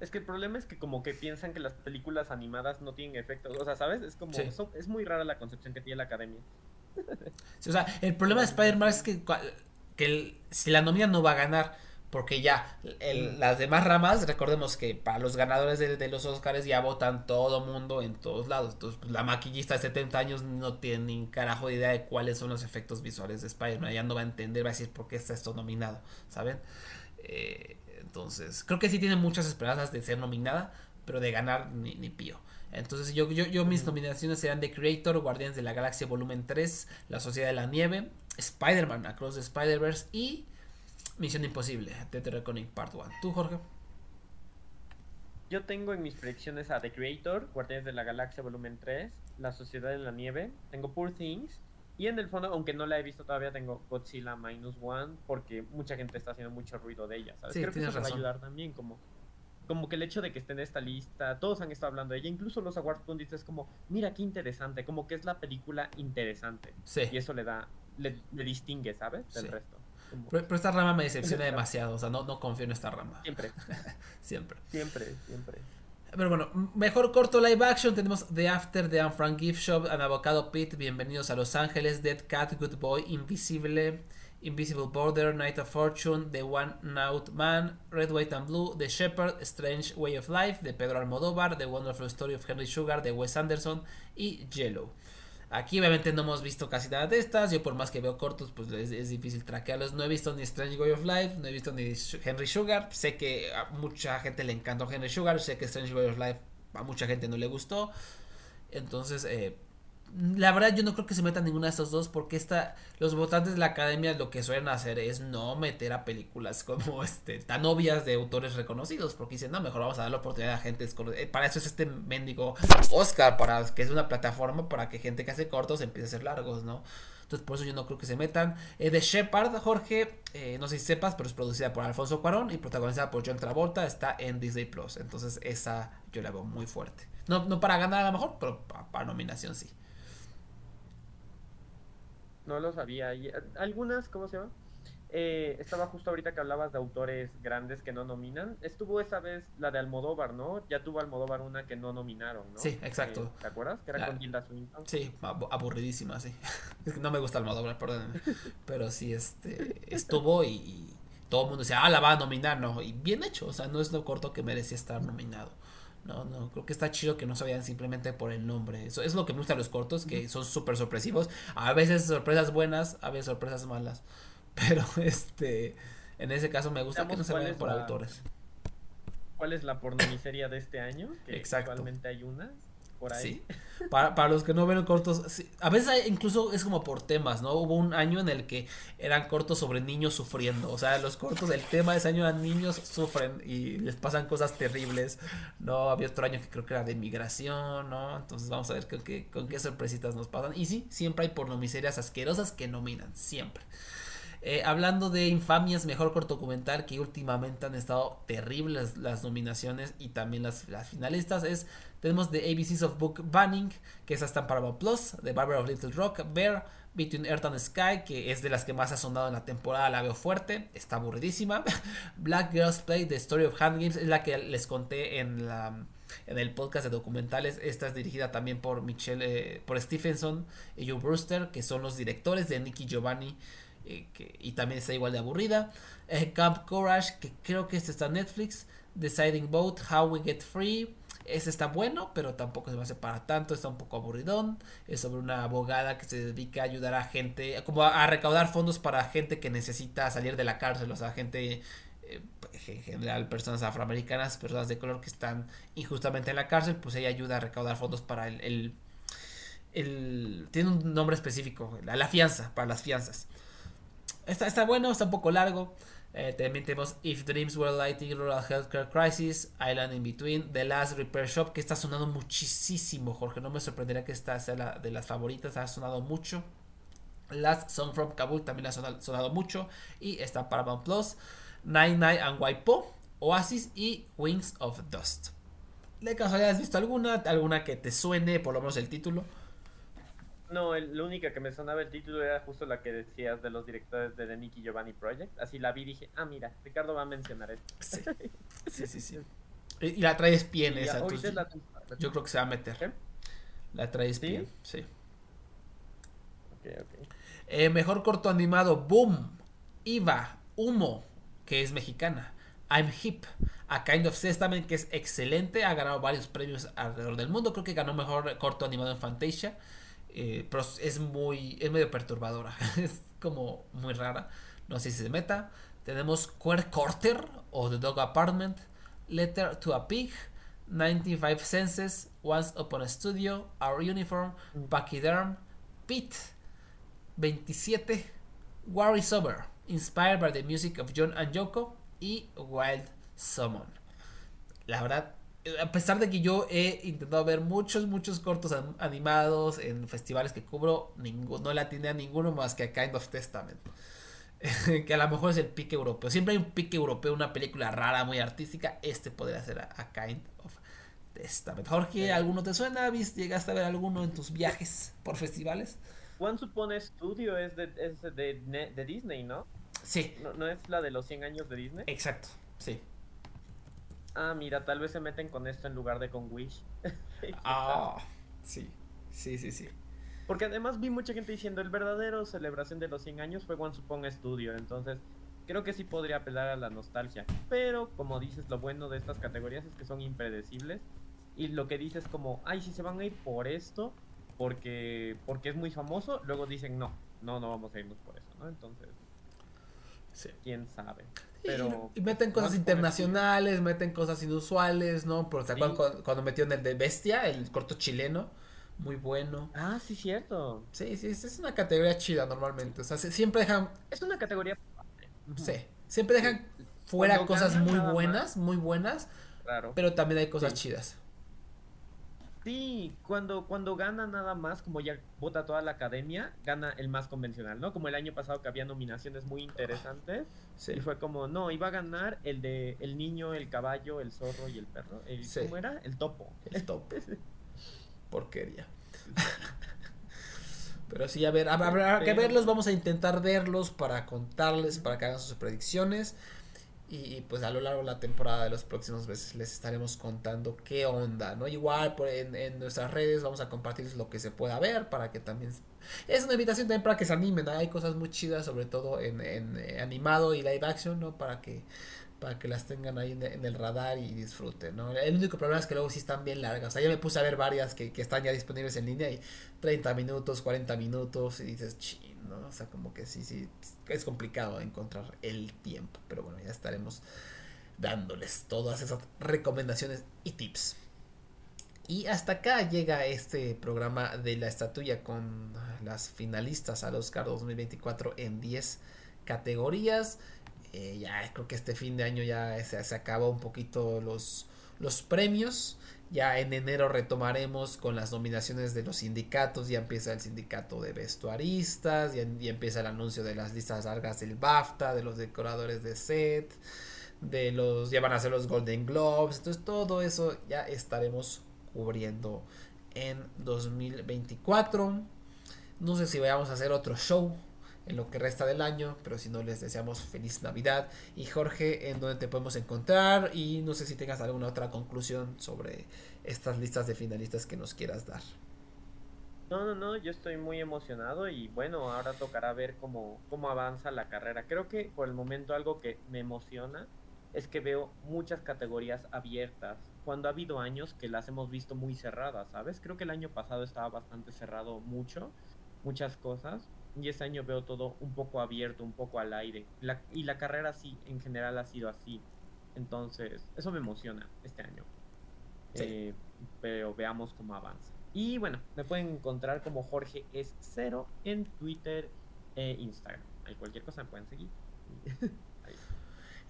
Es que el problema es que como que piensan que las películas animadas no tienen efectos. O sea, ¿sabes? Es como... Sí. son- es muy rara la concepción que tiene la academia. Sí, o sea, el problema de Spider-Man es que, que el- si la nominan no va a ganar. Porque ya el- las demás ramas, recordemos que para los ganadores de, de los Oscars ya votan todo mundo en todos lados. Entonces, pues, la maquillista de 70 años no tiene ni carajo de idea de cuáles son los efectos visuales de Spider-Man. Ya no va a entender, va a decir por qué está esto nominado, ¿saben? Eh, entonces, creo que sí tiene muchas esperanzas de ser nominada, pero de ganar ni, ni pío. Entonces, yo, yo, yo mis nominaciones serán The Creator, Guardianes de la Galaxia Volumen 3, La Sociedad de la Nieve, Spider-Man Across the Spider-Verse y Misión Imposible, Dead Reckoning Part 1. ¿Tú, Jorge? Yo tengo en mis predicciones a The Creator, Guardianes de la Galaxia Volumen 3, La Sociedad de la Nieve, tengo Poor Things, y en el fondo, aunque no la he visto todavía, tengo Godzilla Minus One, porque mucha gente está haciendo mucho ruido de ella, ¿sabes? Sí, Creo que eso me va a razón. ayudar también, como, como que el hecho de que esté en esta lista, todos han estado hablando de ella, incluso los Awards Pundits es como, mira qué interesante, como que es la película interesante, Sí. y eso le da, le, le distingue, ¿sabes? Del Sí. resto. Como- Pero, pero esta rama me decepciona demasiado, o sea, no, no confío en esta rama. Siempre, <laughs> Siempre. siempre, siempre. Pero bueno, mejor corto live action tenemos The After de Anne Frank Gift Shop, An Avocado Pit, Bienvenidos a Los Ángeles, Dead Cat, Good Boy, Invisible, Invisible Border, Night of Fortune, The One Note Man, Red, White and Blue, The Shepherd, Strange Way of Life de Pedro Almodóvar, The Wonderful Story of Henry Sugar de Wes Anderson y Yellow. Aquí obviamente no hemos visto casi nada de estas. Yo por más que veo cortos, pues es, es difícil traquearlos. No he visto ni Strange Way of Life, no he visto ni Henry Sugar. Sé que a mucha gente le encantó Henry Sugar. Sé que Strange Way of Life a mucha gente no le gustó. Entonces, eh, la verdad yo no creo que se metan ninguna de estas dos porque esta, los votantes de la academia lo que suelen hacer es no meter a películas como <laughs> este tan obvias de autores reconocidos porque dicen no mejor vamos a dar la oportunidad a gente eh, para eso es este mendigo Oscar para que es una plataforma para que gente que hace cortos empiece a hacer largos no Entonces, por eso yo no creo que se metan. Eh, The Shepard, Jorge, eh, no sé si sepas, pero es producida por Alfonso Cuarón y protagonizada por John Travolta. Está en Disney Plus. Entonces, esa yo la veo muy fuerte. No, no para ganar a lo mejor, pero pa- para, nominación sí. No lo sabía. Y, eh, algunas, ¿cómo se llama? Eh, estaba justo ahorita que hablabas de autores grandes que no nominan. Estuvo esa vez la de Almodóvar, ¿no? Ya tuvo Almodóvar una que no nominaron, ¿no? Sí, exacto. Eh, ¿Te acuerdas? Que era La- con Tilda Swinton. Sí, ab- aburridísima, sí. <laughs> Es que no me gusta Almodóvar, perdónenme. Pero sí, este, estuvo y, y todo el mundo decía, ah, la va a nominar, no. Y bien hecho, o sea, no es lo corto que merecía estar nominado. No, no, creo que está chido que no se vayan simplemente por el nombre. Eso es lo que me gusta de los cortos, que son súper sorpresivos. A veces sorpresas buenas, a veces sorpresas malas. <laughs> Pero este, en ese caso me gusta que no se es por la- autores. ¿Cuál es la pornomiseria de este año? Que Exacto. actualmente hay una por ahí. Sí. <laughs> Para, para los que no ven cortos, sí, a veces hay- incluso es como por temas, ¿no? Hubo un año en el que eran cortos sobre niños sufriendo. O sea, los cortos, el tema de ese año eran niños sufren y les pasan cosas terribles. No, había otro año que creo que era de migración, ¿no? Entonces vamos a ver con qué, con qué sorpresitas nos pasan. Y sí, siempre hay pornomiserias asquerosas que nominan, siempre. Eh, hablando de infamias, mejor corto documental que últimamente han estado terribles las nominaciones y también las, las finalistas es tenemos The ABCs of Book Banning que esa está en Paramount Plus, The Barber of Little Rock, Bear, Between Earth and Sky que es de las que más ha sonado en la temporada, la veo fuerte, está aburridísima, <laughs> Black Girls Play, The Story of Hand Games es la que les conté en la en el podcast de documentales. Esta es dirigida también por Michelle, eh, por Stephenson y Joe Brewster, que son los directores de Nicky Giovanni, eh, que- y también está igual de aburrida. Camp Courage, que creo que este está en Netflix. Deciding Boat, How We Get Free. Ese está bueno, pero tampoco se va a hacer para tanto, está un poco aburridón. Es sobre una abogada que se dedica a ayudar a gente, como a, recaudar fondos para gente que necesita salir de la cárcel, o sea, gente eh, en general personas afroamericanas, personas de color que están injustamente en la cárcel, pues ella ayuda a recaudar fondos para el, el, tiene un nombre específico, la fianza, para las fianzas. Está, está bueno, está un poco largo. Eh, también tenemos If Dreams Were Lighting, Rural Healthcare Crisis, Island in Between, The Last Repair Shop, que está sonando muchísimo, Jorge. No me sorprendería que esta sea la de las favoritas, ha sonado mucho. Last Song from Kabul también ha sonado, sonado mucho. Y está Paramount Plus. Nine Night and Waipo, Oasis y Wings of Dust. ¿De casualidad has visto alguna? ¿Alguna que te suene, por lo menos el título? No, el- la única que me sonaba el título era justo la que decías de los directores de The Nicky Giovanni Project. Así la vi y dije, ah, mira, Ricardo va a mencionar esto. Sí, <laughs> sí, sí. sí. Y la traes bien Y esa. la. Yo creo que se va a meter. La traes ¿Sí? bien, sí. Eh, mejor corto animado, Boom, Iva, Humo, que es mexicana. I'm Hip, A Kind of Testament, que es excelente, ha ganado varios premios alrededor del mundo. Creo que ganó mejor corto animado en Fantasia. Eh, es muy, es medio perturbadora. <laughs> es como muy rara. No sé si se meta. Tenemos Queer Quarter o The Dog Apartment, Letter to a Pig, 95 Senses, Once Upon a Studio, Our Uniform, Pachyderm, Pete, 27, Worry Sober, Inspired by the Music of John and Yoko y Wild Summon. La verdad, a pesar de que yo he intentado ver muchos, muchos cortos an- animados en festivales que cubro, ninguno, no la tiene a ninguno más que a Kind of Testament. <laughs> que a lo mejor es el pique europeo. Siempre hay un pique europeo, una película rara, muy artística. Este podría ser a, a Kind of Testament. Jorge, ¿alguno te suena? ¿Viste, ¿Llegaste a ver alguno en tus viajes por festivales? Once Upon a Studio es de, es de Disney, ¿no? Sí, ¿no? ¿No es la de los 100 años de Disney? exacto. Sí. Ah, mira, tal vez se meten con esto en lugar de con Wish. <laughs> Ah, sí. Sí, sí, sí. Porque además vi mucha gente diciendo el verdadero celebración de los 100 años fue Once Upon Studio, entonces creo que sí podría apelar a la nostalgia. Pero como dices, lo bueno de estas categorías es que son impredecibles y lo que dices como, ay, si se van a ir por esto porque porque es muy famoso, luego dicen no, no, no vamos a irnos por eso, ¿no? Entonces, Sí. quién sabe. Y- Pero y meten cosas internacionales, meten cosas inusuales, ¿no? Por, ¿Se Sí. acuerdan cuando, cuando metieron el de Bestia, el corto chileno? Muy bueno. Ah, sí, cierto. Sí, sí, es una categoría chida normalmente. O sea, se- siempre dejan, Es una categoría sí, siempre dejan fuera Cuando cosas muy buenas, muy buenas, Claro. pero también hay cosas Sí. chidas. Sí, cuando, cuando gana nada más, como ya vota toda la academia, gana el más convencional, ¿no? Como el año pasado que había nominaciones muy interesantes. Sí. Y fue como, no, iba a ganar el de el niño, el caballo, el zorro y el perro. El, Sí. ¿Cómo era? El topo. El topo. <laughs> Porquería. Pero sí, a ver, hab- habrá que verlos, vamos a intentar verlos para contarles, para que hagan sus predicciones. Y, pues a lo largo de la temporada de los próximos meses les estaremos contando qué onda, ¿no? Igual por en, en nuestras redes vamos a compartir lo que se pueda ver para que también... Es una invitación también para que se animen, ¿no? hay cosas muy chidas, sobre todo en, en, eh, animado y live action, ¿no? Para que para que las tengan ahí en, el radar y disfruten, ¿no? El único problema es que luego sí están bien largas. O sea, yo me puse a ver varias que, que están ya disponibles en línea y 30 minutos, 40 minutos y dices, chin, ¿no? O sea, como que sí, sí, es complicado encontrar el tiempo. Pero bueno, ya estaremos dándoles todas esas recomendaciones y tips. Y hasta acá llega este programa de la estatuilla con las finalistas al Oscar 2024 en 10 categorías. Eh, ya creo que este fin de año ya se, se acabó un poquito los, los premios. Ya en enero retomaremos con las nominaciones de los sindicatos. Ya empieza el sindicato de vestuaristas. Ya, ya empieza el anuncio de las listas largas del BAFTA, de los decoradores de set. De los. Ya van a ser los Golden Globes. Entonces todo eso ya estaremos cubriendo en 2024. No sé si vayamos a hacer otro show en lo que resta del año, pero si no les deseamos feliz Navidad. Y Jorge, ¿en dónde te podemos encontrar? Y no sé si tengas alguna otra conclusión sobre estas listas de finalistas que nos quieras dar. No, no, no, yo estoy muy emocionado y bueno, ahora tocará ver cómo, cómo avanza la carrera. Creo que por el momento algo que me emociona es que veo muchas categorías abiertas, cuando ha habido años que las hemos visto muy cerradas, ¿sabes? Creo que el año pasado estaba bastante cerrado mucho, muchas cosas, y este año veo todo un poco abierto, un poco al aire. La- y la carrera sí, en general ha sido así. Entonces, eso me emociona este año. Sí. Eh, pero veamos cómo avanza. Y bueno, me pueden encontrar como Jorge es cero en Twitter e Instagram. Ahí cualquier cosa me pueden seguir. <laughs>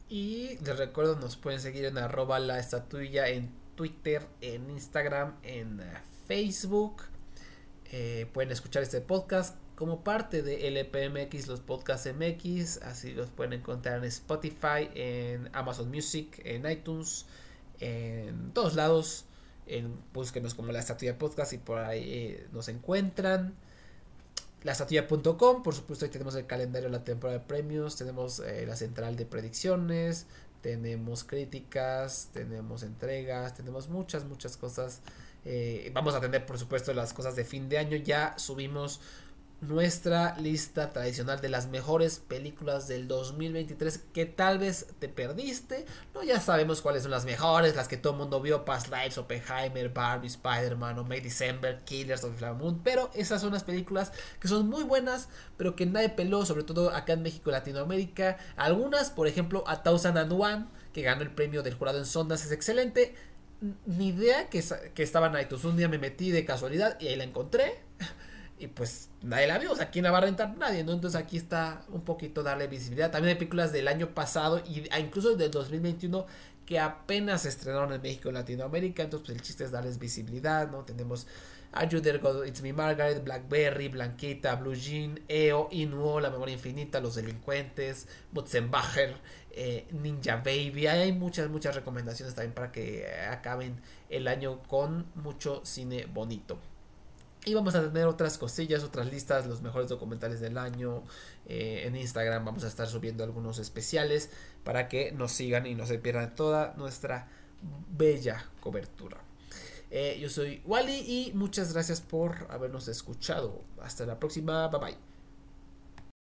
Y les recuerdo, nos pueden seguir en arroba la estatuilla en Twitter, en Instagram, en eh, Facebook. Eh, pueden escuchar este podcast como parte de LPMX, los podcasts MX. Así los pueden encontrar en Spotify, en Amazon Music, en iTunes, en todos lados. En, búsquenos como la estatuilla podcast y por ahí eh, nos encuentran lastatilla.com, por supuesto ahí tenemos el calendario de la temporada de premios, tenemos eh, la central de predicciones, tenemos críticas, tenemos entregas, tenemos muchas, muchas cosas. Eh, vamos a tener por supuesto las cosas de fin de año, ya subimos nuestra lista tradicional de las mejores películas del 2023 que tal vez te perdiste. No, ya sabemos cuáles son las mejores, las que todo el mundo vio, Past Lives, Oppenheimer, Barbie, Spider-Man, o May December, Killers of the Moon, pero esas son las películas que son muy buenas, pero que nadie peló, sobre todo acá en México y Latinoamérica. Algunas, por ejemplo, A Thousand and One, que ganó el premio del jurado en Sondas, es excelente. Ni idea que, que estaba en iTunes. Un día me metí de casualidad y ahí la encontré. Y pues nadie la vio, o sea, ¿quién la va a rentar? Nadie, ¿no? Entonces aquí está un poquito darle visibilidad. También hay películas del año pasado y ah, incluso del 2021 que apenas se estrenaron en México y Latinoamérica. Entonces, pues el chiste es darles visibilidad, ¿no? Tenemos Are? It's Me Margaret, Blackberry, Blanquita, Blue Jean, EO, Inuo, La Memoria Infinita, Los Delincuentes, Mutzenbacher, eh, Ninja Baby. Hay muchas, muchas recomendaciones también para que acaben el año con mucho cine bonito. Y vamos a tener otras cosillas, otras listas, los mejores documentales del año. Eh, en Instagram vamos a estar subiendo algunos especiales para que nos sigan y no se pierdan toda nuestra bella cobertura. Eh, yo soy Wally y muchas gracias por habernos escuchado. Hasta la próxima. Bye bye.